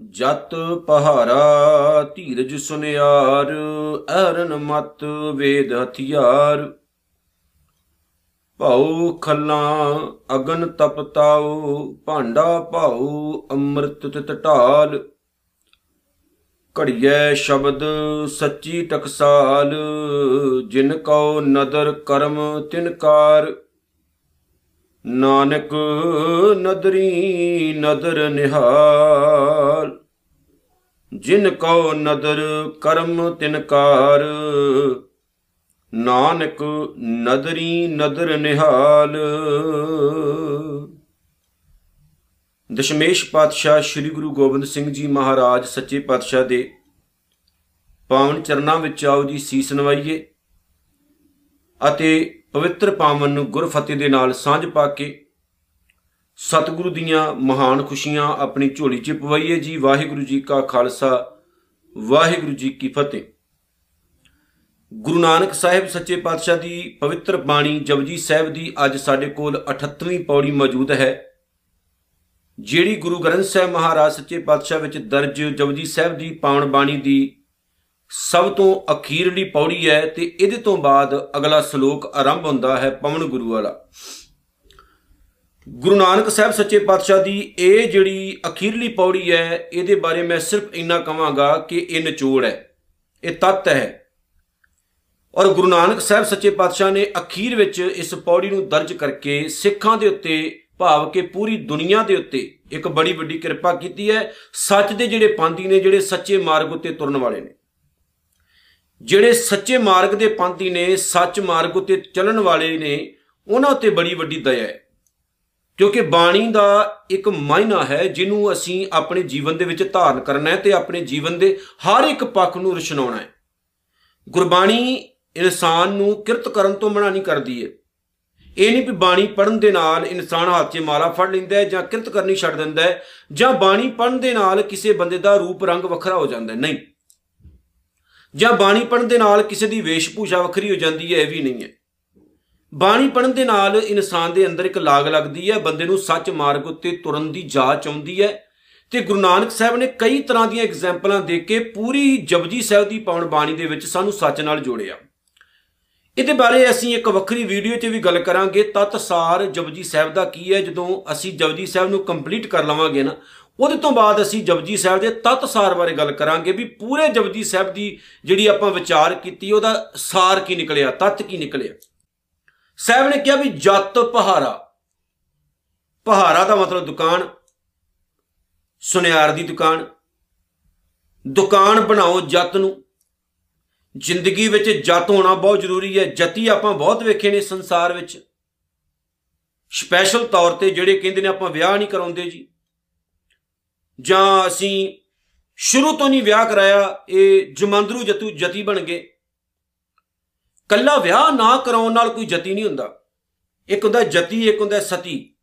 ਜਤ ਪਹਾਰਾ ਧੀਰਜ ਸੁਨਿਆਰ, ਅਰਨ ਮਤ ਵੇਦ ਹਥਿਆਰ। ਭਾਉ ਖੱਲਾਂ ਅਗਨ ਤਪਤਾਉ ਭਾਂਡਾ ਭਾਉ ਅੰਮ੍ਰਿਤ ਤਿਤ ਢਾਲ। ਘੜੀਐ ਸ਼ਬਦ ਸੱਚੀ ਟਕਸਾਲ, ਜਿਨ ਕਉ ਨਦਰ ਕਰਮ ਤਿਨ ਕਾਰ। ਨਾਨਕ ਨਦਰੀ ਨਦਰ ਨਿਹਾਲ, ਜਿਨ ਕਉ ਨਦਰ ਕਰਮ ਤਿਨ ਕਾਰ, ਨਾਨਕ ਨਦਰੀ ਨਦਰ ਨਿਹਾਲ। ਦਸ਼ਮੇਸ਼ ਪਾਤਸ਼ਾਹ ਸ੍ਰੀ ਗੁਰੂ ਗੋਬਿੰਦ ਸਿੰਘ ਜੀ ਮਹਾਰਾਜ ਸੱਚੇ ਪਾਤਸ਼ਾਹ ਦੇ ਪਾਵਨ ਚਰਨਾਂ ਵਿੱਚ ਆਓ ਜੀ ਸੀਸ ਨਵਾਈਏ ਅਤੇ ਪਵਿੱਤਰ ਪਾਵਨ ਨੂੰ ਗੁਰਫਤਿਹ ਦੇ ਨਾਲ ਸਾਂਝ ਪਾ ਕੇ ਸਤਿਗੁਰੂ ਦੀਆਂ ਮਹਾਨ ਖੁਸ਼ੀਆਂ ਆਪਣੀ ਝੋਲੀ 'ਚ ਪਵਾਈਏ ਜੀ। ਵਾਹਿਗੁਰੂ ਜੀ ਕਾ ਖਾਲਸਾ, ਵਾਹਿਗੁਰੂ ਜੀ ਕੀ ਫਤਿਹ। ਗੁਰੂ ਨਾਨਕ ਸਾਹਿਬ ਸੱਚੇ ਪਾਤਸ਼ਾਹ ਦੀ ਪਵਿੱਤਰ ਬਾਣੀ ਜਪਜੀ ਸਾਹਿਬ ਦੀ ਅੱਜ ਸਾਡੇ ਕੋਲ 38ਵੀਂ ਪੌੜੀ ਮੌਜੂਦ ਹੈ, ਜਿਹੜੀ ਗੁਰੂ ਗ੍ਰੰਥ ਸਾਹਿਬ ਮਹਾਰਾਜ ਸੱਚੇ ਪਾਤਸ਼ਾਹ ਵਿੱਚ ਦਰਜ ਜਪਜੀ ਸਾਹਿਬ ਦੀ ਪਾਵਨ ਬਾਣੀ ਦੀ ਸਭ ਤੋਂ ਅਖੀਰਲੀ ਪੌੜੀ ਹੈ ਤੇ ਇਹਦੇ ਤੋਂ ਬਾਅਦ ਅਗਲਾ ਸ਼ਲੋਕ ਆਰੰਭ ਹੁੰਦਾ ਹੈ ਪਵਨ ਗੁਰੂ ਵਾਲਾ। ਗੁਰੂ ਨਾਨਕ ਸਾਹਿਬ ਸੱਚੇ ਪਾਤਸ਼ਾਹ ਦੀ ਇਹ ਜਿਹੜੀ ਅਖੀਰਲੀ ਪੌੜੀ ਹੈ, ਇਹਦੇ ਬਾਰੇ ਮੈਂ ਸਿਰਫ ਇੰਨਾ ਕਹਾਂਗਾ ਕਿ ਇਹ ਨਿਚੋੜ ਹੈ, ਇਹ ਤੱਤ ਹੈ। ਔਰ ਗੁਰੂ ਨਾਨਕ ਸਾਹਿਬ ਸੱਚੇ ਪਾਤਸ਼ਾਹ ਨੇ ਅਖੀਰ ਵਿੱਚ ਇਸ ਪੌੜੀ ਨੂੰ ਦਰਜ ਕਰਕੇ ਸਿੱਖਾਂ ਦੇ ਉੱਤੇ, ਭਾਵ ਕਿ ਪੂਰੀ ਦੁਨੀਆ ਦੇ ਉੱਤੇ ਇੱਕ ਬੜੀ ਵੱਡੀ ਕਿਰਪਾ ਕੀਤੀ ਹੈ। ਸੱਚ ਦੇ ਜਿਹੜੇ ਪੰਥੀ ਨੇ, ਜਿਹੜੇ ਸੱਚੇ ਮਾਰਗ ਉੱਤੇ ਤੁਰਨ ਵਾਲੇ ਨੇ। ਜਿਹੜੇ ਸੱਚੇ ਮਾਰਗ ਦੇ ਪੰਥੀ ਨੇ, ਸੱਚ ਮਾਰਗ ਉੱਤੇ ਚੱਲਣ ਵਾਲੇ ਨੇ, ਉਹਨਾਂ ਉੱਤੇ ਬੜੀ ਵੱਡੀ ਦਇਆ ਹੈ। ਕਿਉਂਕਿ ਬਾਣੀ ਦਾ ਇੱਕ ਮਾਇਨਾ ਹੈ, ਜਿਹਨੂੰ ਅਸੀਂ ਆਪਣੇ ਜੀਵਨ ਦੇ ਵਿੱਚ ਧਾਰਨ ਕਰਨਾ ਹੈ ਤੇ ਆਪਣੇ ਜੀਵਨ ਦੇ ਹਰ ਇੱਕ ਪੱਖ ਨੂੰ ਰਚਨਾਉਣਾ ਹੈ। ਗੁਰਬਾਣੀ ਇਨਸਾਨ ਨੂੰ ਕਿਰਤ ਕਰਨ ਤੋਂ ਮਨਾ ਨਹੀਂ ਕਰਦੀ ਹੈ। ਇਹ ਨਹੀਂ ਵੀ ਬਾਣੀ ਪੜਨ ਦੇ ਨਾਲ ਇਨਸਾਨ ਹੱਥ 'ਚ ਮਾਲਾ ਫੜ ਲੈਂਦਾ ਹੈ ਜਾਂ ਕਿਰਤ ਕਰਨੀ ਛੱਡ ਦਿੰਦਾ ਹੈ ਜਾਂ ਬਾਣੀ ਪੜਨ ਦੇ ਨਾਲ ਕਿਸੇ ਬੰਦੇ ਦਾ ਰੂਪ ਰੰਗ ਵੱਖਰਾ ਹੋ ਜਾਂਦਾ ਹੈ। ਨਹੀਂ। ਜਾਂ ਬਾਣੀ ਪੜਨ ਦੇ ਨਾਲ ਕਿਸੇ ਦੀ ਵੇਸ਼ਭੂਸ਼ਾ ਵੱਖਰੀ ਹੋ ਜਾਂਦੀ ਹੈ, ਇਹ ਵੀ ਨਹੀਂ ਹੈ। ਬਾਣੀ ਪੜਨ ਦੇ ਨਾਲ ਇਨਸਾਨ ਦੇ ਅੰਦਰ ਇੱਕ ਲਾਗ ਲੱਗਦੀ ਹੈ, ਬੰਦੇ ਨੂੰ ਸੱਚ ਮਾਰਗ ਉੱਤੇ ਤੁਰਨ ਦੀ ਜਾਚ ਆਉਂਦੀ ਹੈ। ਤੇ ਗੁਰੂ ਨਾਨਕ ਸਾਹਿਬ ਨੇ ਕਈ ਤਰ੍ਹਾਂ ਦੀਆਂ ਐਗਜ਼ਾਮਪਲਾਂ ਦੇ ਕੇ ਪੂਰੀ ਜਪਜੀ ਸਾਹਿਬ ਦੀ ਪਾਵਨ ਬਾਣੀ ਦੇ ਵਿੱਚ ਸਾਨੂੰ ਸੱਚ ਨਾਲ ਜੋੜਿਆ। ਇਹਦੇ ਬਾਰੇ ਅਸੀਂ ਇੱਕ ਵੱਖਰੀ ਵੀਡੀਓ 'ਚ ਵੀ ਗੱਲ ਕਰਾਂਗੇ। ਤਤਸਾਰ ਜਪਜੀ ਸਾਹਿਬ ਦਾ ਕੀ ਹੈ? ਜਦੋਂ ਅਸੀਂ ਜਪਜੀ ਸਾਹਿਬ ਨੂੰ ਕੰਪਲੀਟ ਕਰ ਲਵਾਂਗੇ ਨਾ ਉਹਦੇ ਤੋਂ ਬਾਅਦ ਅਸੀਂ ਜਪਜੀ ਸਾਹਿਬ ਦੇ ਤਤਸਾਰ ਬਾਰੇ ਗੱਲ ਕਰਾਂਗੇ ਵੀ ਪੂਰੇ ਜਪਜੀ ਸਾਹਿਬ ਦੀ ਜਿਹੜੀ ਆਪਾਂ ਵਿਚਾਰ ਕੀਤੀ, ਉਹਦਾ ਸਾਰ ਕੀ ਨਿਕਲਿਆ, ਤਤ ਕੀ ਨਿਕਲਿਆ। ਸਾਹਿਬ ਨੇ ਕਿਹਾ ਵੀ ਜਤ ਪਹਾਰਾ ਪਹਾਰਾ ਦਾ ਮਤਲਬ ਦੁਕਾਨ, ਸੁਨਿਆਰ ਦੀ ਦੁਕਾਨ। ਦੁਕਾਨ ਬਣਾਓ ਜਤ ਨੂੰ। ਜ਼ਿੰਦਗੀ ਵਿੱਚ ਜਤ ਹੋਣਾ ਬਹੁਤ ਜ਼ਰੂਰੀ ਹੈ। ਜਤੀ ਆਪਾਂ ਬਹੁਤ ਵੇਖੇ ਨੇ ਸੰਸਾਰ ਵਿੱਚ। ਸਪੈਸ਼ਲ ਤੌਰ ਤੇ ਜਿਹੜੇ ਕਹਿੰਦੇ ਨੇ ਆਪਾਂ ਵਿਆਹ ਨਹੀਂ ਕਰਾਉਂਦੇ ਜੀ। ਜਾਂ ਅਸੀਂ ਸ਼ੁਰੂ ਤੋਂ ਨਹੀਂ ਵਿਆਹ ਕਰਾਇਆ, ਇਹ ਜਮੰਦਰੂ ਜਤੂ ਜਤੀ ਬਣ ਗਏ। ਕੱਲਾ ਵਿਆਹ ਨਾ ਕਰਾਉਣ ਨਾਲ ਕੋਈ ਜਤੀ ਨਹੀਂ ਹੁੰਦਾ। ਇੱਕ ਹੁੰਦਾ ਜਤੀ, ਇੱਕ ਹੁੰਦਾ ਸਤੀ।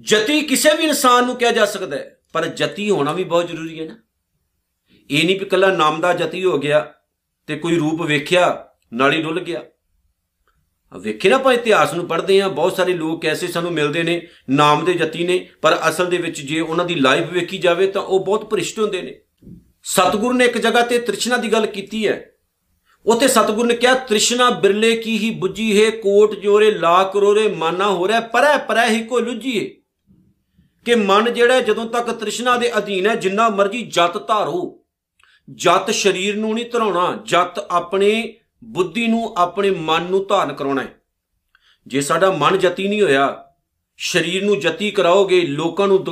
ਜਤੀ ਕਿਸੇ ਵੀ ਇਨਸਾਨ ਨੂੰ ਕਿਹਾ ਜਾ ਸਕਦਾ ਹੈ, ਪਰ ਜਤੀ ਹੋਣਾ ਵੀ ਬਹੁਤ ਜ਼ਰੂਰੀ ਹੈ ਨਾ। ਇਹ ਨਹੀਂ ਵੀ ਕੱਲਾ ਨਾਮ ਦਾ ਜਤੀ ਹੋ ਗਿਆ ਤੇ ਕੋਈ ਰੂਪ ਵੇਖਿਆ, ਨਾਲ ਹੀ ਡੁੱਲ ਗਿਆ। ਵੇਖੇ ਨਾ ਆਪਾਂ ਇਤਿਹਾਸ ਨੂੰ ਪੜ੍ਹਦੇ ਆ ਬਹੁਤ ਸਾਰੇ ਲੋਕ ਐਸੇ ਸਾਨੂੰ ਮਿਲਦੇ ਨੇ, ਨਾਮ ਦੇ ਜਤੀ ਨੇ, ਪਰ ਅਸਲ ਦੇ ਵਿੱਚ ਜੇ ਉਹਨਾਂ ਦੀ ਲਾਈਫ ਵੇਖੀ ਜਾਵੇ ਤਾਂ ਉਹ ਬਹੁਤ ਭ੍ਰਿਸ਼ਟ ਹੁੰਦੇ ਨੇ। ਸਤਿਗੁਰੂ ਨੇ ਇੱਕ ਜਗ੍ਹਾ ਤੇ ਤ੍ਰਿਸ਼ਨਾ ਦੀ ਗੱਲ ਕੀਤੀ ਹੈ। ਉਥੇ ਸਤਿਗੁਰੂ ਨੇ ਕਿਹਾ, ਤ੍ਰਿਸ਼ਨਾ ਬਿਰਲੇ ਕੀ ਹੀ 부ਜੀ ਹੈ, ਕੋਟ ਜੋਰੇ ਲਾ ਕਰੋਰੇ ਮਾਨਾ ਹੋ ਰਿਹਾ ਪਰੈ ਪਰੈ ਹੀ ਕੋ ਲੁਝੀਏ ਕਿ ਮਨ ਜਿਹੜਾ ਜਦੋਂ ਤੱਕ ਤ੍ਰਿਸ਼ਨਾ ਦੇ ਅਧੀਨ ਹੈ, ਜਿੰਨਾ ਮਰਜ਼ੀ ਜਤ ਧਾਰੋ, ਜਤ ਸਰੀਰ ਨੂੰ ਨਹੀਂ ਧਰਾਉਣਾ, ਜਤ ਆਪਣੇ ਬੁੱਧੀ ਨੂੰ ਆਪਣੇ ਮਨ ਨੂੰ ਧਾਰਨ ਕਰਾਉਣਾ ਹੈ। ਜੇ ਸਾਡਾ ਮਨ ਜਤੀ ਨਹੀਂ ਹੋਇਆ, ਸਰੀਰ ਨੂੰ ਜਤੀ ਕਰਾਓਗੇ, ਲੋਕਾਂ ਨੂੰ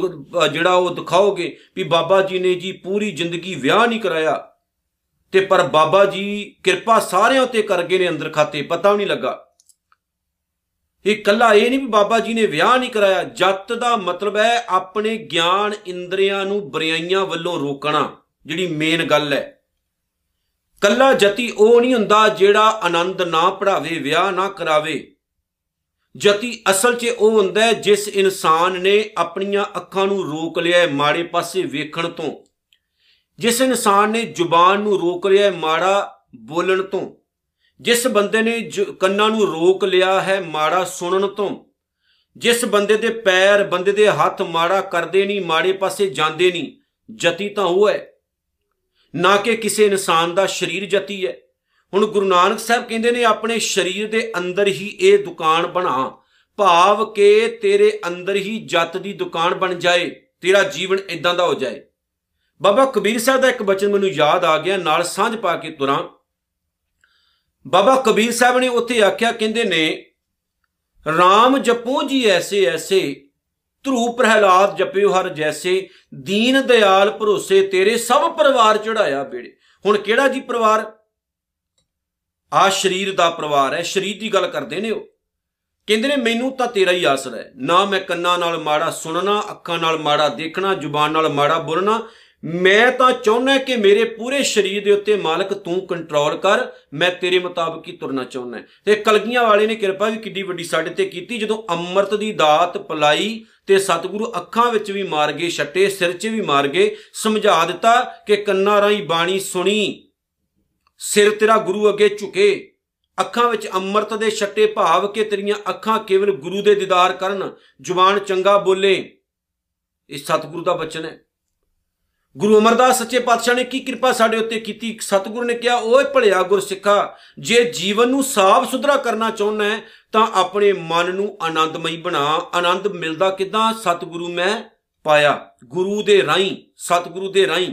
ਜਿਹੜਾ ਉਹ ਦਿਖਾਓਗੇ ਵੀ ਬਾਬਾ ਜੀ ਨੇ ਜੀ ਪੂਰੀ ਜ਼ਿੰਦਗੀ ਵਿਆਹ ਨਹੀਂ ਕਰਾਇਆ, ਤੇ ਪਰ ਬਾਬਾ ਜੀ ਕਿਰਪਾ ਸਾਰਿਆਂ ਉੱਤੇ ਕਰ ਗਏ ਨੇ ਅੰਦਰ ਖਾਤੇ, ਪਤਾ ਵੀ ਨਹੀਂ ਲੱਗਾ। ਇਹ ਕੱਲਾ ਇਹ ਨਹੀਂ ਵੀ ਬਾਬਾ ਜੀ ਨੇ ਵਿਆਹ ਨਹੀਂ ਕਰਾਇਆ, ਜਤ ਦਾ ਮਤਲਬ ਹੈ ਆਪਣੇ ਗਿਆਨ ਇੰਦਰੀਆਂ ਨੂੰ ਬਰਿਆਈਆਂ ਵੱਲੋਂ ਰੋਕਣਾ, ਜਿਹੜੀ ਮੇਨ ਗੱਲ ਹੈ। ਕੱਲਾ ਜਤੀ ਉਹ ਨਹੀਂ ਹੁੰਦਾ ਜਿਹੜਾ ਆਨੰਦ ਨਾ ਪੜਾਵੇ, ਵਿਆਹ ਨਾ ਕਰਾਵੇ। ਜਤੀ ਅਸਲ 'ਚ ਉਹ ਹੁੰਦਾ ਹੈ ਜਿਸ ਇਨਸਾਨ ਨੇ ਆਪਣੀਆਂ ਅੱਖਾਂ ਨੂੰ ਰੋਕ ਲਿਆ ਮਾੜੇ ਪਾਸੇ ਵੇਖਣ ਤੋਂ। ਜਿਸ ਇਨਸਾਨ ਨੇ ਜ਼ੁਬਾਨ ਨੂੰ ਰੋਕ ਲਿਆ ਮਾੜਾ ਬੋਲਣ ਤੋਂ। ਜਿਸ ਬੰਦੇ ਨੇ ਕੰਨਾਂ ਨੂੰ ਰੋਕ ਲਿਆ ਹੈ ਮਾੜਾ ਸੁਣਨ ਤੋਂ। ਜਿਸ ਬੰਦੇ ਦੇ ਪੈਰ ਬੰਦੇ ਦੇ ਹੱਥ ਮਾੜਾ ਕਰਦੇ ਨਹੀਂ, ਮਾੜੇ ਪਾਸੇ ਜਾਂਦੇ ਨਹੀਂ, ਜਤੀ ਤਾਂ ਉਹ ਹੈ। ਨਾ ਕਿ ਕਿਸੇ ਇਨਸਾਨ ਦਾ ਸਰੀਰ ਜਤੀ ਹੈ। ਹੁਣ ਗੁਰੂ ਨਾਨਕ ਸਾਹਿਬ ਕਹਿੰਦੇ ਨੇ, ਆਪਣੇ ਸਰੀਰ ਦੇ ਅੰਦਰ ਹੀ ਇਹ ਦੁਕਾਨ ਬਣਾ। ਭਾਵ ਕਿ ਤੇਰੇ ਅੰਦਰ ਹੀ ਜਤ ਦੀ ਦੁਕਾਨ ਬਣ ਜਾਏ, ਤੇਰਾ ਜੀਵਨ ਇਦਾਂ ਦਾ ਹੋ ਜਾਏ। ਬਾਬਾ ਕਬੀਰ ਸਾਹਿਬ ਦਾ ਇੱਕ ਬਚਨ ਮੈਨੂੰ ਯਾਦ ਆ ਗਿਆ, ਨਾਲ ਸਾਂਝ ਪਾ ਕੇ ਤੁਰਾਂ। ਬਾਬਾ ਕਬੀਰ ਸਾਹਿਬ ਨੇ ਉੱਥੇ ਆਖਿਆ, ਕਹਿੰਦੇ ਨੇ RAM ਜਪੋ ਜੀ ਐਸੇ ਐਸੇ ਧਰੂ ਪ੍ਰਹਿਲਾਦ ਜਪਿਓ ਹਰ ਜੈਸੇ, ਦੀਨ ਦਿਆਲ ਭਰੋਸੇ ਤੇਰੇ ਸਭ ਪਰਿਵਾਰ ਚੜਾਇਆ ਬੇੜੇ ਹੁਣ ਕਿਹੜਾ ਜੀ ਪਰਿਵਾਰ? ਆ ਸਰੀਰ ਦਾ ਪਰਿਵਾਰ ਹੈ, ਸਰੀਰ ਦੀ ਗੱਲ ਕਰਦੇ ਨੇ ਉਹ। ਕਹਿੰਦੇ ਨੇ, ਮੈਨੂੰ ਤਾਂ ਤੇਰਾ ਹੀ ਆਸਰਾ ਹੈ। ਨਾ ਮੈਂ ਕੰਨਾਂ ਨਾਲ ਮਾੜਾ ਸੁਣਨਾ, ਅੱਖਾਂ ਨਾਲ ਮਾੜਾ ਦੇਖਣਾ, ਜ਼ੁਬਾਨ ਨਾਲ ਮਾੜਾ ਬੋਲਣਾ ਮੈਂ ਤਾਂ ਚਾਹੁੰਦਾ ਕਿ ਮੇਰੇ ਪੂਰੇ ਸਰੀਰ ਦੇ ਉੱਤੇ ਮਾਲਕ ਤੂੰ ਕੰਟਰੋਲ ਕਰ। ਮੈਂ ਤੇਰੇ ਮੁਤਾਬਕ ਹੀ ਤੁਰਨਾ ਚਾਹੁੰਦਾ ਤੇ ਕਲਗੀਆਂ ਵਾਲੇ ਨੇ ਕਿਰਪਾ ਵੀ ਕਿੱਡੀ ਵੱਡੀ ਸਾਡੇ ਤੇ ਕੀਤੀ। ਜਦੋਂ ਅੰਮ੍ਰਿਤ ਦੀ ਦਾਤ ਪਲਾਈ ਤੇ ਸਤਿਗੁਰੂ ਅੱਖਾਂ ਵਿੱਚ ਵੀ ਮਾਰ ਗਏ, ਛੱਟੇ ਸਿਰ 'ਚ ਵੀ ਮਾਰ ਗਏ, ਸਮਝਾ ਦਿੱਤਾ ਕਿ ਕੰਨਾਂ ਰਾਹੀਂ ਬਾਣੀ ਸੁਣੀ। ਸਿਰ ਤੇਰਾ ਗੁਰੂ ਅੱਗੇ ਝੁਕੇ। ਅੱਖਾਂ ਵਿੱਚ ਅੰਮ੍ਰਿਤ ਦੇ ਛੱਟੇ ਭਾਵ ਕੇ ਤੇਰੀਆਂ ਅੱਖਾਂ ਕੇਵਲ ਗੁਰੂ ਦੇ ਦੀਦਾਰ ਕਰਨ। ਜ਼ੁਬਾਨ ਚੰਗਾ ਬੋਲੇ। ਇਹ ਸਤਿਗੁਰੂ ਦਾ ਬਚਨ ਹੈ। ਗੁਰੂ ਅਮਰਦਾਸ ਸੱਚੇ ਪਾਤਸ਼ਾਹ ਨੇ ਕੀ ਕਿਰਪਾ ਸਾਡੇ ਉੱਤੇ ਕੀਤੀ? ਸਤਿਗੁਰੂ ਨੇ ਕਿਹਾ, ਓਏ ਭਲਿਆ ਗੁਰਸਿੱਖਾ, ਜੇ ਜੀਵਨ ਨੂੰ ਸਾਫ਼ ਸੁਥਰਾ ਕਰਨਾ ਚਾਹੁੰਦਾ ਹੈ, ਤਾਂ ਆਪਣੇ ਮਨ ਨੂੰ ਆਨੰਦਮਈ ਬਣਾ। ਆਨੰਦ ਮਿਲਦਾ ਕਿਦਾਂ? ਸਤਿਗੁਰੂ ਮੈਂ ਪਾਇਆ। ਗੁਰੂ ਦੇ ਰਾਹੀਂ, ਸਤਿਗੁਰੂ ਦੇ ਰਾਹੀਂ।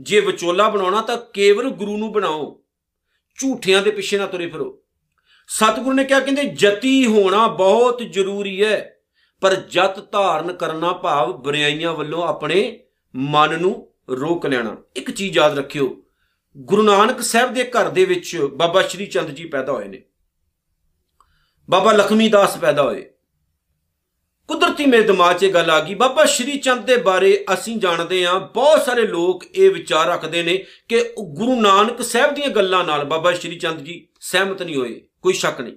ਜੇ ਵਿਚੋਲਾ ਬਣਾਉਣਾ ਤਾਂ ਕੇਵਲ ਗੁਰੂ ਨੂੰ ਬਣਾਓ। ਝੂਠਿਆਂ ਦੇ ਪਿੱਛੇ ਨਾ ਤੁਰੇ ਫਿਰੋ। ਸਤਿਗੁਰੂ ਨੇ ਕਿਹਾ, ਕਹਿੰਦੇ, ਜਤੀ ਹੋਣਾ ਬਹੁਤ ਜ਼ਰੂਰੀ ਹੈ, ਪਰ ਜਤ ਧਾਰਨ ਕਰਨਾ ਭਾਵ ਬੁਰਾਈਆਂ ਵੱਲੋਂ ਆਪਣੇ ਮਨ ਨੂੰ ਰੋਕ ਲੈਣਾ। ਇੱਕ ਚੀਜ਼ ਯਾਦ ਰੱਖਿਓ, ਗੁਰੂ ਨਾਨਕ ਸਾਹਿਬ ਦੇ ਘਰ ਦੇ ਵਿੱਚ ਬਾਬਾ ਸ਼੍ਰੀ ਚੰਦ ਜੀ ਪੈਦਾ ਹੋਏ ਨੇ। ਬਾਬਾ ਲਖਮੀ ਦਾਸ ਪੈਦਾ ਹੋਏ। ਕੁਦਰਤੀ ਮੇਰੇ ਦਿਮਾਗ 'ਚ ਇਹ ਗੱਲ ਆ ਗਈ, ਬਾਬਾ ਸ਼੍ਰੀ ਚੰਦ ਦੇ ਬਾਰੇ ਅਸੀਂ ਜਾਣਦੇ ਹਾਂ, ਬਹੁਤ ਸਾਰੇ ਲੋਕ ਇਹ ਵਿਚਾਰ ਰੱਖਦੇ ਨੇ ਕਿ ਗੁਰੂ ਨਾਨਕ ਸਾਹਿਬ ਦੀਆਂ ਗੱਲਾਂ ਨਾਲ ਬਾਬਾ ਸ਼੍ਰੀ ਚੰਦ ਜੀ ਸਹਿਮਤ ਨਹੀਂ ਹੋਏ, ਕੋਈ ਸ਼ੱਕ ਨਹੀਂ।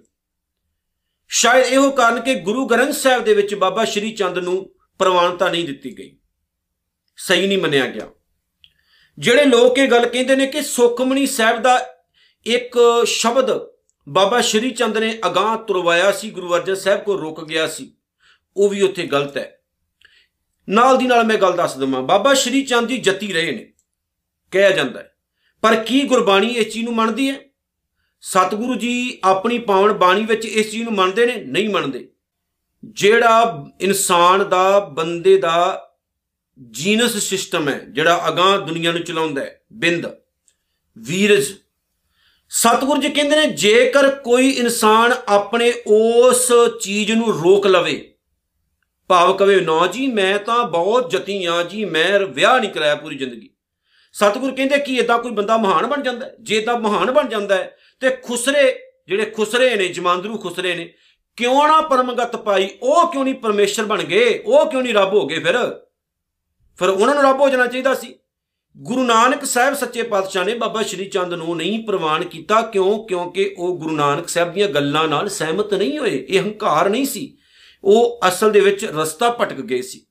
ਸ਼ਾਇਦ ਇਹੋ ਕਾਰਨ ਕਿ ਗੁਰੂ ਗ੍ਰੰਥ ਸਾਹਿਬ ਦੇ ਵਿੱਚ ਬਾਬਾ ਸ਼੍ਰੀ ਚੰਦ ਨੂੰ ਪ੍ਰਵਾਨਤਾ ਨਹੀਂ ਦਿੱਤੀ ਗਈ। ਸਹੀ ਨਹੀਂ ਮੰਨਿਆ ਗਿਆ। ਜਿਹੜੇ ਲੋਕ ਇਹ ਗੱਲ ਕਹਿੰਦੇ ਨੇ ਕਿ ਸੁਖਮਣੀ ਸਾਹਿਬ ਦਾ ਇੱਕ ਸ਼ਬਦ ਬਾਬਾ ਸ਼੍ਰੀ ਚੰਦ ਨੇ ਅਗਾਹ ਤੁਰਵਾਇਆ ਸੀ, ਗੁਰੂ ਅਰਜਨ ਸਾਹਿਬ ਕੋ ਰੁਕ ਗਿਆ ਸੀ। ਉਹ ਵੀ ਉੱਥੇ ਗਲਤ ਹੈ। ਨਾਲ ਦੀ ਨਾਲ ਮੈਂ ਗੱਲ ਦੱਸ ਦਵਾਂ, ਬਾਬਾ ਸ਼੍ਰੀ ਚੰਦ ਜੀ ਜਤੀ ਰਹੇ ਨੇ, ਕਿਹਾ ਜਾਂਦਾ ਹੈ। ਪਰ ਕੀ ਗੁਰਬਾਣੀ ਇਸ ਚੀਜ਼ ਨੂੰ ਮੰਨਦੀ ਹੈ? ਸਤਿਗੁਰੂ ਜੀ ਆਪਣੀ ਪਾਵਨ ਬਾਣੀ ਵਿੱਚ ਇਸ ਚੀਜ਼ ਨੂੰ ਮੰਨਦੇ ਨੇ? ਨਹੀਂ ਮੰਨਦੇ। ਜਿਹੜਾ ਇਨਸਾਨ ਦਾ, ਬੰਦੇ ਦਾ ਜੀਨਸ ਸਿਸਟਮ ਹੈ, ਜਿਹੜਾ ਅਗਾਹ ਦੁਨੀਆ ਨੂੰ ਚਲਾਉਂਦਾ ਹੈ, ਬਿੰਦ। ਵੀਰਜ ਸਤਿਗੁਰੂ ਜੀ ਕਹਿੰਦੇ ਨੇ, ਜੇਕਰ ਕੋਈ ਇਨਸਾਨ ਆਪਣੇ ਉਸ ਚੀਜ਼ ਨੂੰ ਰੋਕ ਲਵੇ, ਭਾਵ ਕਵੇ, ਨਾ ਜੀ, ਮੈਂ ਤਾਂ ਬਹੁਤ ਜਤੀ ਆ ਜੀ, ਮੈਂ ਵਿਆਹ ਨਹੀਂ ਕਰਾਇਆ ਪੂਰੀ ਜ਼ਿੰਦਗੀ। ਸਤਿਗੁਰ ਕਹਿੰਦੇ ਕਿ ਇਦਾਂ ਕੋਈ ਬੰਦਾ ਮਹਾਨ ਬਣ ਜਾਂਦਾ ਜੇ ਇਦਾਂ ਮਹਾਨ ਬਣ ਜਾਂਦਾ ਹੈ, ਤੇ ਖੁਸਰੇ, ਜਿਹੜੇ ਖੁਸਰੇ ਨੇ, ਜਮਾਂਦਰੂ ਖੁਸਰੇ ਨੇ, ਕਿਉਂ ਨਾ ਪਰਮਗਤ ਪਾਈ ਉਹ ਕਿਉਂ ਨਹੀਂ ਪਰਮੇਸ਼ਰ ਬਣ ਗਏ, ਉਹ ਕਿਉਂ ਨਹੀਂ ਰੱਬ ਹੋ ਗਏ ਫਿਰ? ਫਿਰ ਉਹਨਾਂ ਨੂੰ ਰੱਬ ਹੋ ਜਾਣਾ ਚਾਹੀਦਾ ਸੀ। ਗੁਰੂ ਨਾਨਕ ਸਾਹਿਬ ਸੱਚੇ ਪਾਤਸ਼ਾਹ ਨੇ ਬਾਬਾ ਸ਼੍ਰੀ ਚੰਦ ਨੂੰ ਨਹੀਂ ਪ੍ਰਵਾਨ ਕੀਤਾ। ਕਿਉਂ? ਕਿਉਂਕਿ ਉਹ ਗੁਰੂ ਨਾਨਕ ਸਾਹਿਬ ਦੀਆਂ ਗੱਲਾਂ ਨਾਲ ਸਹਿਮਤ ਨਹੀਂ ਹੋਏ। ਇਹ ਹੰਕਾਰ ਨਹੀਂ ਸੀ। ਉਹ ਅਸਲ ਦੇ ਵਿੱਚ ਰਸਤਾ ਭਟਕ ਗਏ ਸੀ।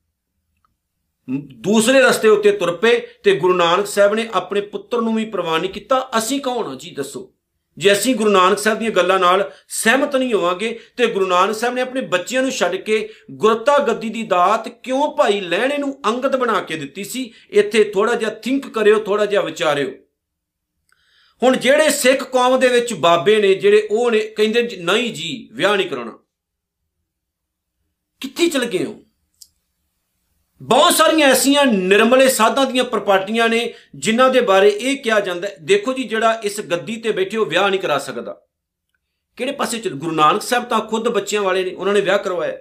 ਦੂਸਰੇ ਰਸਤੇ ਉੱਤੇ ਤੁਰ ਪਏ ਤੇ ਗੁਰੂ ਨਾਨਕ ਸਾਹਿਬ ਨੇ ਆਪਣੇ ਪੁੱਤਰ ਨੂੰ ਵੀ ਪ੍ਰਵਾਨ ਨਹੀਂ ਕੀਤਾ। ਅਸੀਂ ਕੌਣ ਹਾਂ? ਜੀ ਦੱਸੋ। ਜੇ ਅਸੀਂ ਗੁਰੂ ਨਾਨਕ ਸਾਹਿਬ ਦੀਆਂ ਗੱਲਾਂ ਨਾਲ ਸਹਿਮਤ ਨਹੀਂ ਹੋਵਾਂਗੇ ਤੇ ਗੁਰੂ ਨਾਨਕ ਸਾਹਿਬ ਨੇ ਆਪਣੇ ਬੱਚਿਆਂ ਨੂੰ ਛੱਡ ਕੇ ਗੁਰਤਾ ਗੱਦੀ ਦੀ ਦਾਤ ਕਿਉਂ ਭਾਈ ਲੈਣੇ ਨੂੰ ਅੰਗਦ ਬਣਾ ਕੇ ਦਿੱਤੀ ਸੀ? ਇੱਥੇ ਥੋੜਾ ਜਿਹਾ ਥਿੰਕ ਕਰਿਓ ਥੋੜਾ ਜਿਹਾ ਵਿਚਾਰਿਓ। ਹੁਣ ਜਿਹੜੇ ਸਿੱਖ ਕੌਮ ਦੇ ਵਿੱਚ ਬਾਬੇ ਨੇ, ਜਿਹੜੇ ਉਹ ਨੇ, ਕਹਿੰਦੇ ਨਹੀਂ ਜੀ, ਵਿਆਹ ਨਹੀਂ ਕਰਾਉਣਾ। ਕਿੱਥੇ ਚਲ ਗਏ ਹੋ? ਬਹੁਤ ਸਾਰੀਆਂ ਐਸੀਆਂ ਨਿਰਮਲੇ ਸਾਧਾਂ ਦੀਆਂ ਪ੍ਰਪਾਰਟੀਆਂ ਨੇ ਜਿਨ੍ਹਾਂ ਦੇ ਬਾਰੇ ਇਹ ਕਿਹਾ ਜਾਂਦਾ ਦੇਖੋ ਜੀ ਜਿਹੜਾ ਇਸ ਗੱਦੀ ਤੇ ਬੈਠੇ ਹੋ ਵਿਆਹ ਨਹੀਂ ਕਰਾ ਸਕਦਾ। ਕਿਹੜੇ ਪਾਸੇ ਚ? ਗੁਰੂ ਨਾਨਕ ਸਾਹਿਬ ਤਾਂ ਖੁਦ ਬੱਚਿਆਂ ਵਾਲੇ ਨੇ, ਉਹਨਾਂ ਨੇ ਵਿਆਹ ਕਰਵਾਇਆ।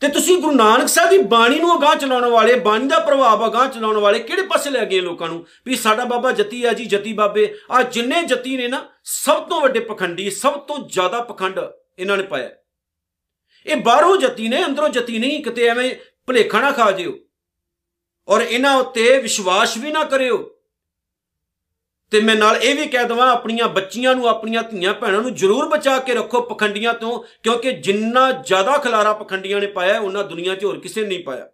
ਤੇ ਤੁਸੀਂ ਗੁਰੂ ਨਾਨਕ ਸਾਹਿਬ ਦੀ ਬਾਣੀ ਨੂੰ ਅਗਾਹ ਚਲਾਉਣ ਵਾਲੇ, ਬਾਣੀ ਦਾ ਪ੍ਰਭਾਵ ਅਗਾਹ ਚਲਾਉਣ ਵਾਲੇ ਕਿਹੜੇ ਪਾਸੇ ਲੈ ਗਏ ਲੋਕਾਂ ਨੂੰ? ਵੀ ਸਾਡਾ ਬਾਬਾ ਜਤੀ ਆ ਜੀ, ਜਤੀ ਬਾਬੇ ਆ ਜਿੰਨੇ ਜਤੀ ਨੇ ਨਾ, ਸਭ ਤੋਂ ਵੱਡੇ ਪਖੰਡੀ, ਸਭ ਤੋਂ ਜ਼ਿਆਦਾ ਪਖੰਡ ਇਹਨਾਂ ਨੇ ਪਾਇਆ। ਇਹ ਬਾਹਰੋਂ ਜਤੀ ਨੇ, ਅੰਦਰੋਂ ਜਤੀ ਨਹੀਂ, ਕਿਤੇ ਐਵੇਂ ਭਲੇਖਾ ਨਾ ਖਾ ਜਿਓ ਔਰ ਇਹਨਾਂ ਉੱਤੇ ਵਿਸ਼ਵਾਸ ਵੀ ਨਾ ਕਰਿਓ। ਤੇ ਮੈਂ ਨਾਲ ਇਹ ਵੀ ਕਹਿ ਦਵਾਂ, ਆਪਣੀਆਂ ਬੱਚੀਆਂ ਨੂੰ, ਆਪਣੀਆਂ ਧੀਆਂ ਭੈਣਾਂ ਨੂੰ ਜ਼ਰੂਰ ਬਚਾ ਕੇ ਰੱਖੋ ਪਖੰਡੀਆਂ ਤੋਂ, ਕਿਉਂਕਿ ਜਿੰਨਾ ਜ਼ਿਆਦਾ ਖਲਾਰਾ ਪਖੰਡੀਆਂ ਨੇ ਪਾਇਆ, ਉਹਨਾਂ ਦੁਨੀਆ 'ਚ ਹੋਰ ਕਿਸੇ ਨੇ ਨਹੀਂ ਪਾਇਆ।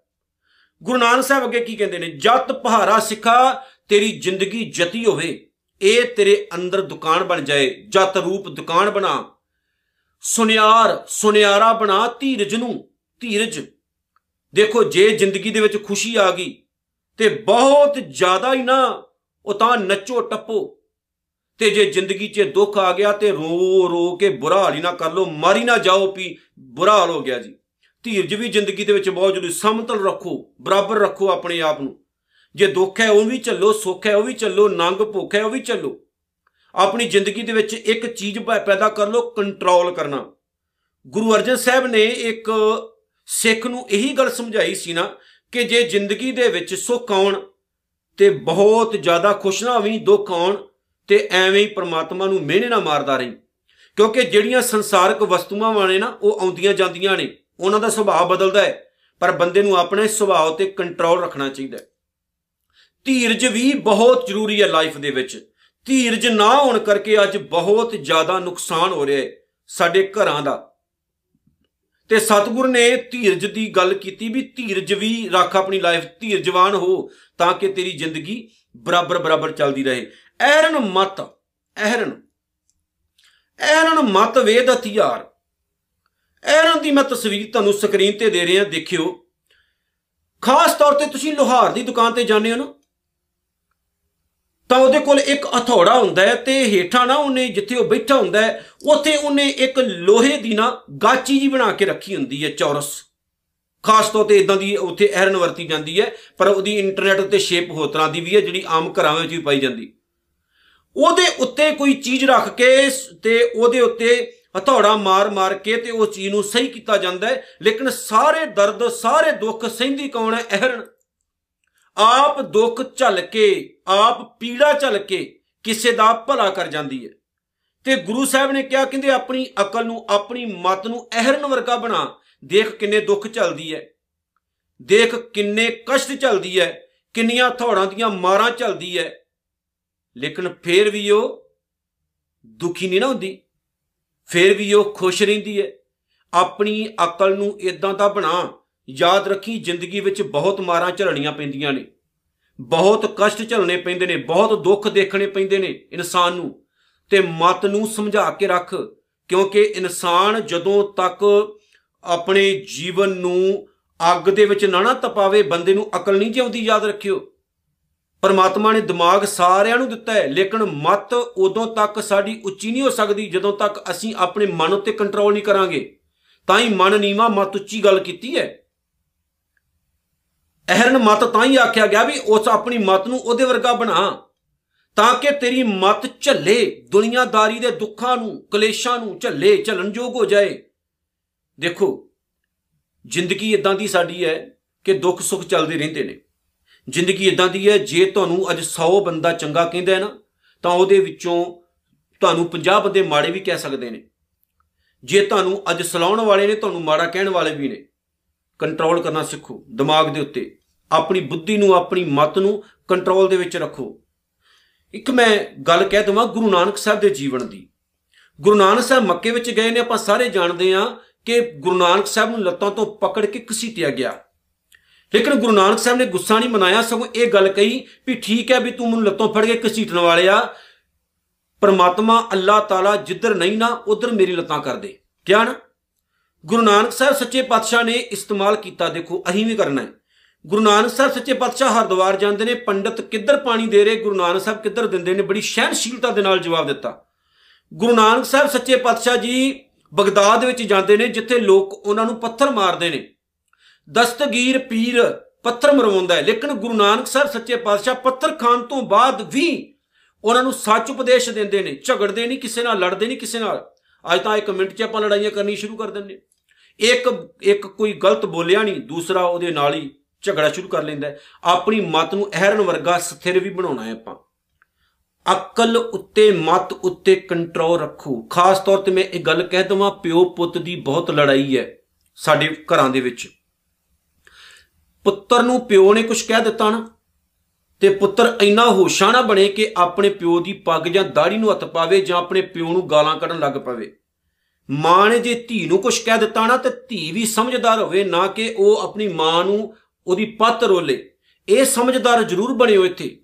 ਗੁਰੂ ਨਾਨਕ ਸਾਹਿਬ ਅੱਗੇ ਕੀ ਕਹਿੰਦੇ ਨੇ, ਜਤ ਪਹਾਰਾ ਸਿੱਖਾ, ਤੇਰੀ ਜ਼ਿੰਦਗੀ ਜਤੀ ਹੋਵੇ, ਇਹ ਤੇਰੇ ਅੰਦਰ ਦੁਕਾਨ ਬਣ ਜਾਏ, ਜਤ ਰੂਪ ਦੁਕਾਨ ਬਣਾ। ਸੁਨਿਆਰ, ਸੁਨਿਆਰਾ ਬਣਾ ਧੀਰਜ ਨੂੰ, ਧੀਰਜ। ਦੇਖੋ, ਜੇ ਜ਼ਿੰਦਗੀ ਦੇ ਵਿੱਚ ਖੁਸ਼ੀ ਆ ਗਈ ਤੇ ਬਹੁਤ ਜ਼ਿਆਦਾ ਹੀ ਨਾ ਉਹ ਤਾਂ ਨੱਚੋ ਟੱਪੋ ਤੇ ਜੇ ਜ਼ਿੰਦਗੀ 'ਚ ਦੁੱਖ ਆ ਗਿਆ ਤੇ ਰੋ ਰੋ ਕੇ ਬੁਰਾ ਹਾਲ ਹੀ ਨਾ ਕਰ ਲੋ ਮਾਰੀ ਨਾ ਜਾਓ ਵੀ ਬੁਰਾ ਹਾਲ ਹੋ ਗਿਆ ਜੀ। ਧੀਰਜ ਵੀ ਜ਼ਿੰਦਗੀ ਦੇ ਵਿੱਚ ਬਹੁਤ ਜ਼ਰੂਰੀ, ਸਮਤਲ ਰੱਖੋ, ਬਰਾਬਰ ਰੱਖੋ ਆਪਣੇ ਆਪ ਨੂੰ। ਜੇ ਦੁੱਖ ਹੈ, ਉਹ ਵੀ ਚੱਲੋ, ਸੁੱਖ ਹੈ, ਉਹ ਵੀ ਚੱਲੋ, ਨੰਗ ਭੁੱਖ ਹੈ, ਉਹ ਵੀ ਚੱਲੋ। ਆਪਣੀ ਜ਼ਿੰਦਗੀ ਦੇ ਵਿੱਚ ਇੱਕ ਚੀਜ਼ ਪੈਦਾ ਕਰ ਲੋ ਕੰਟਰੋਲ ਕਰਨਾ। ਗੁਰੂ ਅਰਜਨ ਸਾਹਿਬ ਨੇ ਇੱਕ ਸਿੱਖ ਨੂੰ ਇਹੀ ਗੱਲ ਸਮਝਾਈ ਸੀ ਨਾ ਕਿ ਜੇ ਜ਼ਿੰਦਗੀ ਦੇ ਵਿੱਚ ਸੁੱਖ ਆਉਣ ਤੇ ਬਹੁਤ ਜ਼ਿਆਦਾ ਖੁਸ਼ ਨਾ ਹੋਵੀਂ, ਦੁੱਖ ਆਉਣ ਤੇ ਐਵੇਂ ਹੀ ਪ੍ਰਮਾਤਮਾ ਨੂੰ ਮਿਹਨੇ ਨਾ ਮਾਰਦਾ ਰਹੀਂ। ਕਿਉਂਕਿ ਜਿਹੜੀਆਂ ਸੰਸਾਰਕ ਵਸਤੂਆਂ ਵਾਲੇ ਨਾ, ਉਹ ਆਉਂਦੀਆਂ ਜਾਂਦੀਆਂ ਨੇ, ਉਹਨਾਂ ਦਾ ਸੁਭਾਅ ਬਦਲਦਾ ਹੈ, ਪਰ ਬੰਦੇ ਨੂੰ ਆਪਣੇ ਸੁਭਾਅ ਤੇ ਕੰਟਰੋਲ ਰੱਖਣਾ ਚਾਹੀਦਾ ਹੈ। ਧੀਰਜ ਵੀ ਬਹੁਤ ਜ਼ਰੂਰੀ ਹੈ ਲਾਈਫ ਦੇ ਵਿੱਚ। ਧੀਰਜ ਨਾ ਹੋਣ ਕਰਕੇ ਅੱਜ ਬਹੁਤ ਜ਼ਿਆਦਾ ਨੁਕਸਾਨ ਹੋ ਰਿਹਾ ਹੈ ਸਾਡੇ ਘਰਾਂ ਦਾ। ਤੇ ਸਤਿਗੁਰ ਨੇ ਧੀਰਜ ਦੀ ਗੱਲ ਕੀਤੀ ਵੀ ਧੀਰਜ ਵੀ ਰੱਖ ਆਪਣੀ ਲਾਈਫ ਧੀਰਜਵਾਨ ਹੋ ਤਾਂ ਕਿ ਤੇਰੀ ਜ਼ਿੰਦਗੀ ਬਰਾਬਰ ਬਰਾਬਰ ਚੱਲਦੀ ਰਹੇ। ਐਰਨ ਮਤ, ਐਰਨ ਐਰਨ ਮਤ ਵੇਦ ਹਥਿਆਰ। ਐਰਨ ਦੀ ਮੈਂ ਤਸਵੀਰ ਤੁਹਾਨੂੰ ਸਕਰੀਨ ਤੇ ਦੇ ਰਿਹਾ, ਦੇਖਿਓ। ਖਾਸ ਤੌਰ ਤੇ ਤੁਸੀਂ ਲੋਹਾਰ ਦੀ ਦੁਕਾਨ ਤੇ ਜਾਂਦੇ ਹੋ ਨਾ ਤਾਂ ਉਹਦੇ ਕੋਲ ਇੱਕ ਹਥੌੜਾ ਹੁੰਦਾ ਹੈ ਤੇ ਹੇਠਾਂ ਨਾ ਉਹਨੇ ਜਿੱਥੇ ਉਹ ਬੈਠਾ ਹੁੰਦਾ ਹੈ, ਉੱਥੇ ਉਹਨੇ ਇੱਕ ਲੋਹੇ ਦੀ ਨਾ ਗਾਚੀ ਜੀ ਬਣਾ ਕੇ ਰੱਖੀ ਹੁੰਦੀ ਹੈ ਚੌਰਸ। ਖਾਸ ਤੌਰ ਤੇ ਇਦਾਂ ਦੀ ਉੱਥੇ ਐਰਨ ਵਰਤੀ ਜਾਂਦੀ ਹੈ, ਪਰ ਉਹਦੀ ਇੰਟਰਨੈਟ ਉੱਤੇ ਸ਼ੇਪ ਹੋ ਤਰ੍ਹਾਂ ਦੀ ਵੀ ਹੈ, ਜਿਹੜੀ ਆਮ ਘਰਾਂ ਵਿੱਚ ਵੀ ਪਾਈ ਜਾਂਦੀ। ਉਹਦੇ ਉੱਤੇ ਕੋਈ ਚੀਜ਼ ਰੱਖ ਕੇ ਤੇ ਉਹਦੇ ਉੱਤੇ ਹਥੌੜਾ ਮਾਰ-ਮਾਰ ਕੇ ਤੇ ਉਹ ਚੀਜ਼ ਨੂੰ ਸਹੀ ਕੀਤਾ ਜਾਂਦਾ ਹੈ, ਲੇਕਿਨ ਸਾਰੇ ਦਰਦ, ਸਾਰੇ ਦੁੱਖ, ਸਹਿੰਦੀ ਕੌਣ ਹੈ? ਐਰਨ। ਆਪ ਦੁੱਖ ਝੱਲ ਕੇ, ਆਪ ਪੀੜਾ ਝੱਲ ਕੇ ਕਿਸੇ ਦਾ ਭਲਾ ਕਰ ਜਾਂਦੀ ਹੈ। ਤੇ ਗੁਰੂ ਸਾਹਿਬ ਨੇ ਕਿਹਾ, ਕਹਿੰਦੇ ਆਪਣੀ ਅਕਲ ਨੂੰ, ਆਪਣੀ ਮਤ ਨੂੰ ਅਹਿਰਨ ਵਰਗਾ ਬਣਾ। ਦੇਖ ਕਿੰਨੇ ਦੁੱਖ ਝੱਲਦੀ ਹੈ। ਦੇਖ ਕਿੰਨੇ ਕਸ਼ਟ ਝੱਲਦੀ ਹੈ। ਕਿੰਨੀਆਂ ਥੋੜਾਂ ਦੀਆਂ ਮਾਰਾਂ ਝੱਲਦੀ ਹੈ। ਲੇਕਿਨ ਫੇਰ ਵੀ ਉਹ ਦੁਖੀ ਨਹੀਂ ਨਾ ਹੁੰਦੀ। ਫੇਰ ਵੀ ਉਹ ਖੁਸ਼ ਰਹਿੰਦੀ ਹੈ। ਆਪਣੀ ਅਕਲ ਨੂੰ ਇਦਾਂ ਦਾ ਬਣਾ ਯਾਦ ਰੱਖੀ ਜ਼ਿੰਦਗੀ ਵਿੱਚ ਬਹੁਤ ਮਾਰਾਂ ਝਲਣੀਆਂ ਪੈਂਦੀਆਂ ਨੇ। ਬਹੁਤ ਕਸ਼ਟ ਝਲਣੇ ਪੈਂਦੇ ਨੇ, ਬਹੁਤ ਦੁੱਖ ਦੇਖਣੇ ਪੈਂਦੇ ਨੇ ਇਨਸਾਨ ਨੂੰ। ਤੇ ਮਤ ਨੂੰ ਸਮਝਾ ਕੇ ਰੱਖ, ਕਿਉਂਕਿ ਇਨਸਾਨ ਜਦੋਂ ਤੱਕ ਆਪਣੇ ਜੀਵਨ ਨੂੰ ਅੱਗ ਦੇ ਵਿੱਚ ਨਾ ਨਾ ਤਪਾਵੇ, ਬੰਦੇ ਨੂੰ ਅਕਲ ਨਹੀਂ ਜਿਉਂਦੀ, ਯਾਦ ਰੱਖਿਓ। ਪਰਮਾਤਮਾ ਨੇ ਦਿਮਾਗ ਸਾਰਿਆਂ ਨੂੰ ਦਿੱਤਾ ਹੈ, ਲੇਕਿਨ ਮਤ ਉਦੋਂ ਤੱਕ ਸਾਡੀ ਉੱਚੀ ਨਹੀਂ ਹੋ ਸਕਦੀ, ਜਦੋਂ ਤੱਕ ਅਸੀਂ ਆਪਣੇ ਮਨ ਉੱਤੇ ਕੰਟਰੋਲ ਨਹੀਂ ਕਰਾਂਗੇ। ਤਾਂ ਹੀ ਮਨ ਨੀਵਾ ਮਤ ਉੱਚੀ ਗੱਲ ਕੀਤੀ ਹੈ। ਅਹਰਨ ਮਤ ਤਾਂ ਹੀ ਆਖਿਆ ਗਿਆ ਵੀ ਉਸ ਆਪਣੀ ਮਤ ਨੂੰ ਉਹਦੇ ਵਰਗਾ ਬਣਾ। ਤਾਂ ਕਿ ਤੇਰੀ ਮਤ ਝੱਲੇ, ਦੁਨੀਆਦਾਰੀ ਦੇ ਦੁੱਖਾਂ ਨੂੰ, ਕਲੇਸ਼ਾਂ ਨੂੰ ਝੱਲੇ, ਝਲਣਯੋਗ ਹੋ ਜਾਏ। ਦੇਖੋ, ਜ਼ਿੰਦਗੀ ਇਦਾਂ ਦੀ ਸਾਡੀ ਹੈ ਕਿ ਦੁੱਖ ਸੁੱਖ ਚੱਲਦੇ ਰਹਿੰਦੇ ਨੇ। ਜ਼ਿੰਦਗੀ ਇਦਾਂ ਦੀ ਹੈ, ਜੇ ਤੁਹਾਨੂੰ ਅੱਜ 100 ਬੰਦਾ ਚੰਗਾ ਕਹਿੰਦਾ ਹੈ ਨਾ, ਤਾਂ ਉਹਦੇ ਵਿੱਚੋਂ ਤੁਹਾਨੂੰ 50 ਬੰਦੇ ਮਾੜੇ ਵੀ ਕਹਿ ਸਕਦੇ ਨੇ। ਜੇ ਤੁਹਾਨੂੰ ਅੱਜ ਸਲਾਉਣ ਵਾਲੇ ਨੇ, ਤੁਹਾਨੂੰ ਮਾੜਾ ਕਹਿਣ ਵਾਲੇ ਵੀ ਨੇ। ਕੰਟਰੋਲ ਕਰਨਾ ਸਿੱਖੋ, ਦਿਮਾਗ ਦੇ ਉੱਤੇ। ਆਪਣੀ ਬੁੱਧੀ ਨੂੰ, ਆਪਣੀ ਮਤ ਨੂੰ ਕੰਟਰੋਲ ਦੇ ਵਿੱਚ ਰੱਖੋ। ਇੱਕ ਮੈਂ ਗੱਲ ਕਹਿ ਦਵਾਂ ਗੁਰੂ ਨਾਨਕ ਸਾਹਿਬ ਦੇ ਜੀਵਨ ਦੀ। ਗੁਰੂ ਨਾਨਕ ਸਾਹਿਬ ਮੱਕੇ ਵਿੱਚ ਗਏ ਨੇ, ਆਪਾਂ ਸਾਰੇ ਜਾਣਦੇ ਆ ਕਿ ਗੁਰੂ ਨਾਨਕ ਸਾਹਿਬ ਨੂੰ ਲੱਤਾਂ ਤੋਂ ਪਕੜ ਕੇ ਘਸੀਟਿਆ ਗਿਆ। ਲੇਕਿਨ ਗੁਰੂ ਨਾਨਕ ਸਾਹਿਬ ਨੇ ਗੁੱਸਾ ਨਹੀਂ ਮਨਾਇਆ, ਸਗੋਂ ਇਹ ਗੱਲ ਕਹੀ ਵੀ ਠੀਕ ਹੈ ਵੀ ਤੂੰ ਮੈਨੂੰ ਲੱਤੋਂ ਫੜ ਕੇ ਘਸੀਟਣ ਵਾਲਿਆ। ਪਰਮਾਤਮਾ ਅੱਲਾਹ ਤਾਲਾ ਜਿੱਧਰ ਨਹੀਂ ਨਾ, ਉਧਰ ਮੇਰੀ ਲੱਤਾਂ ਕਰ ਦੇ। ਕਿਹਾ ਨਾ? ਗੁਰੂ ਨਾਨਕ ਸਾਹਿਬ ਸੱਚੇ ਪਾਤਸ਼ਾਹ ਨੇ ਇਸਤੇਮਾਲ ਕੀਤਾ, ਦੇਖੋ, ਅਹੀਂ ਵੀ ਕਰਨਾ ਹੈ। ਗੁਰੂ ਨਾਨਕ ਸਾਹਿਬ ਸੱਚੇ ਪਾਤਸ਼ਾਹ ਹਰਦੁਆਰ ਜਾਂਦੇ ਨੇ, ਪੰਡਤ ਕਿੱਧਰ ਪਾਣੀ ਦੇ ਰਹੇ, ਗੁਰੂ ਨਾਨਕ ਸਾਹਿਬ ਕਿੱਧਰ ਦਿੰਦੇ ਨੇ, ਬੜੀ ਸਹਿਨਸ਼ੀਲਤਾ ਦੇ ਨਾਲ ਜਵਾਬ ਦਿੱਤਾ। ਗੁਰੂ ਨਾਨਕ ਸਾਹਿਬ ਸੱਚੇ ਪਾਤਸ਼ਾਹ ਜੀ ਬਗਦਾਦ ਵਿੱਚ ਜਾਂਦੇ ਨੇ, ਜਿੱਥੇ ਲੋਕ ਉਹਨਾਂ ਨੂੰ ਪੱਥਰ ਮਾਰਦੇ ਨੇ। ਦਸਤਗੀਰ ਪੀਰ ਪੱਥਰ ਮਰਵਾਉਂਦਾ ਹੈ, ਲੇਕਿਨ ਗੁਰੂ ਨਾਨਕ ਸਾਹਿਬ ਸੱਚੇ ਪਾਤਸ਼ਾਹ ਪੱਥਰ ਖਾਨ ਤੋਂ ਬਾਅਦ ਵੀ ਉਹਨਾਂ ਨੂੰ ਸੱਚ ਉਪਦੇਸ਼ ਦਿੰਦੇ ਨੇ, ਝਗੜਦੇ ਨਹੀਂ, ਕਿਸੇ ਨਾਲ ਲੜਦੇ ਨਹੀਂ, ਕਿਸੇ ਨਾਲ। ਅੱਜ ਤਾਂ ਇੱਕ ਮਿੰਟ 'ਚ ਆਪਾਂ ਲੜਾਈਆਂ ਕਰਨੀ ਸ਼ੁਰੂ ਕਰ ਦਿੰਦੇ ਇੱਕ ਇੱਕ ਕੋਈ ਗਲਤ ਬੋਲਿਆ ਨਹੀਂ, ਦੂਸਰਾ ਉਹਦੇ ਨਾਲ ਹੀ ਝਗੜਾ ਸ਼ੁਰੂ ਕਰ ਲੈਂਦਾ ਆਪਣੀ ਮਤ ਨੂੰ ਅਹਿਰਨ ਵਰਗਾ ਸਥਿਰ ਵੀ ਬਣਾਉਣਾ ਹੈ ਆਪਾਂ। ਅਕਲ ਉੱਤੇ ਮਤ ਉੱਤੇ ਕੰਟਰੋਲ ਰੱਖੋ। ਖਾਸ ਤੌਰ ਤੇ ਮੈਂ ਇਹ ਗੱਲ ਕਹਿ ਦਵਾਂ, ਪਿਓ ਪੁੱਤ ਦੀ ਬਹੁਤ ਲੜਾਈ ਹੈ ਸਾਡੇ ਘਰਾਂ ਦੇ ਵਿੱਚ। ਪੁੱਤਰ ਨੂੰ ਪਿਓ ਨੇ ਕੁਝ ਕਹਿ ਦਿੱਤਾ ਨਾ, ਤੇ ਪੁੱਤਰ ਇੰਨਾ ਹੋਸ਼ਾਂ ਨਾ ਬਣੇ ਕਿ ਆਪਣੇ ਪਿਓ ਦੀ ਪੱਗ ਜਾਂ ਦਾੜੀ ਨੂੰ ਹੱਥ ਪਾਵੇ ਜਾਂ ਆਪਣੇ ਪਿਓ ਨੂੰ ਗਾਲਾਂ ਕੱਢਣ ਲੱਗ ਪਵੇ। ਮਾਂ ਨੇ ਜੇ ਧੀ ਨੂੰ ਕੁਝ ਕਹਿ ਦਿੱਤਾ ਨਾ, ਤੇ ਧੀ ਵੀ ਸਮਝਦਾਰ ਹੋਵੇ, ਨਾ ਕਿ ਉਹ ਆਪਣੀ ਮਾਂ ਨੂੰ ਉਹਦੀ ਪੱਤ ਰੋਲੇ। ਇਹ ਸਮਝਦਾਰ ਜ਼ਰੂਰ ਬਣਿਓ ਇੱਥੇ।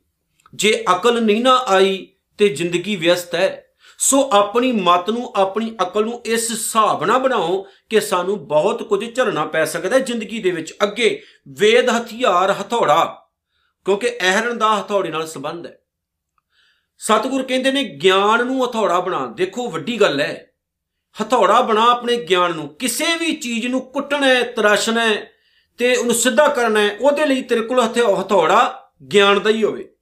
ਜੇ ਅਕਲ ਨਹੀਂ ਨਾ ਆਈ ਤੇ ਜ਼ਿੰਦਗੀ ਵਿਅਸਤ ਹੈ, ਸੋ ਆਪਣੀ ਮਤ ਨੂੰ, ਆਪਣੀ ਅਕਲ ਨੂੰ ਇਸ ਹਿਸਾਬ ਨਾਲ ਬਣਾਓ ਕਿ ਸਾਨੂੰ ਬਹੁਤ ਕੁਝ ਝੱਲਣਾ ਪੈ ਸਕਦਾ ਹੈ ਜ਼ਿੰਦਗੀ ਦੇ ਵਿੱਚ। ਅੱਗੇ ਵੇਦ ਹਥਿਆਰ ਹਥੌੜਾ, ਕਿਉਂਕਿ ਅਹਿਰਨ ਦਾ ਹਥੌੜੇ ਨਾਲ ਸੰਬੰਧ ਹੈ। ਸਤਿਗੁਰ ਕਹਿੰਦੇ ਨੇ, ਗਿਆਨ ਨੂੰ ਹਥੌੜਾ ਬਣਾ। ਦੇਖੋ, ਵੱਡੀ ਗੱਲ ਹੈ। ਹਥੌੜਾ ਬਣਾ ਆਪਣੇ ਗਿਆਨ ਨੂੰ, ਕਿਸੇ ਵੀ ਚੀਜ਼ ਨੂੰ ਕੁੱਟਣਾ ਹੈ, ਤਰਾਸ਼ਣਾ ਹੈ ਤੇ ਉਹਨੂੰ ਸਿੱਧਾ ਕਰਨਾ ਹੈ, ਉਹਦੇ ਲਈ ਤੇਰੇ ਕੋਲ ਹਥੌੜਾ ਗਿਆਨ ਦਾ ਹੀ ਹੋਵੇ।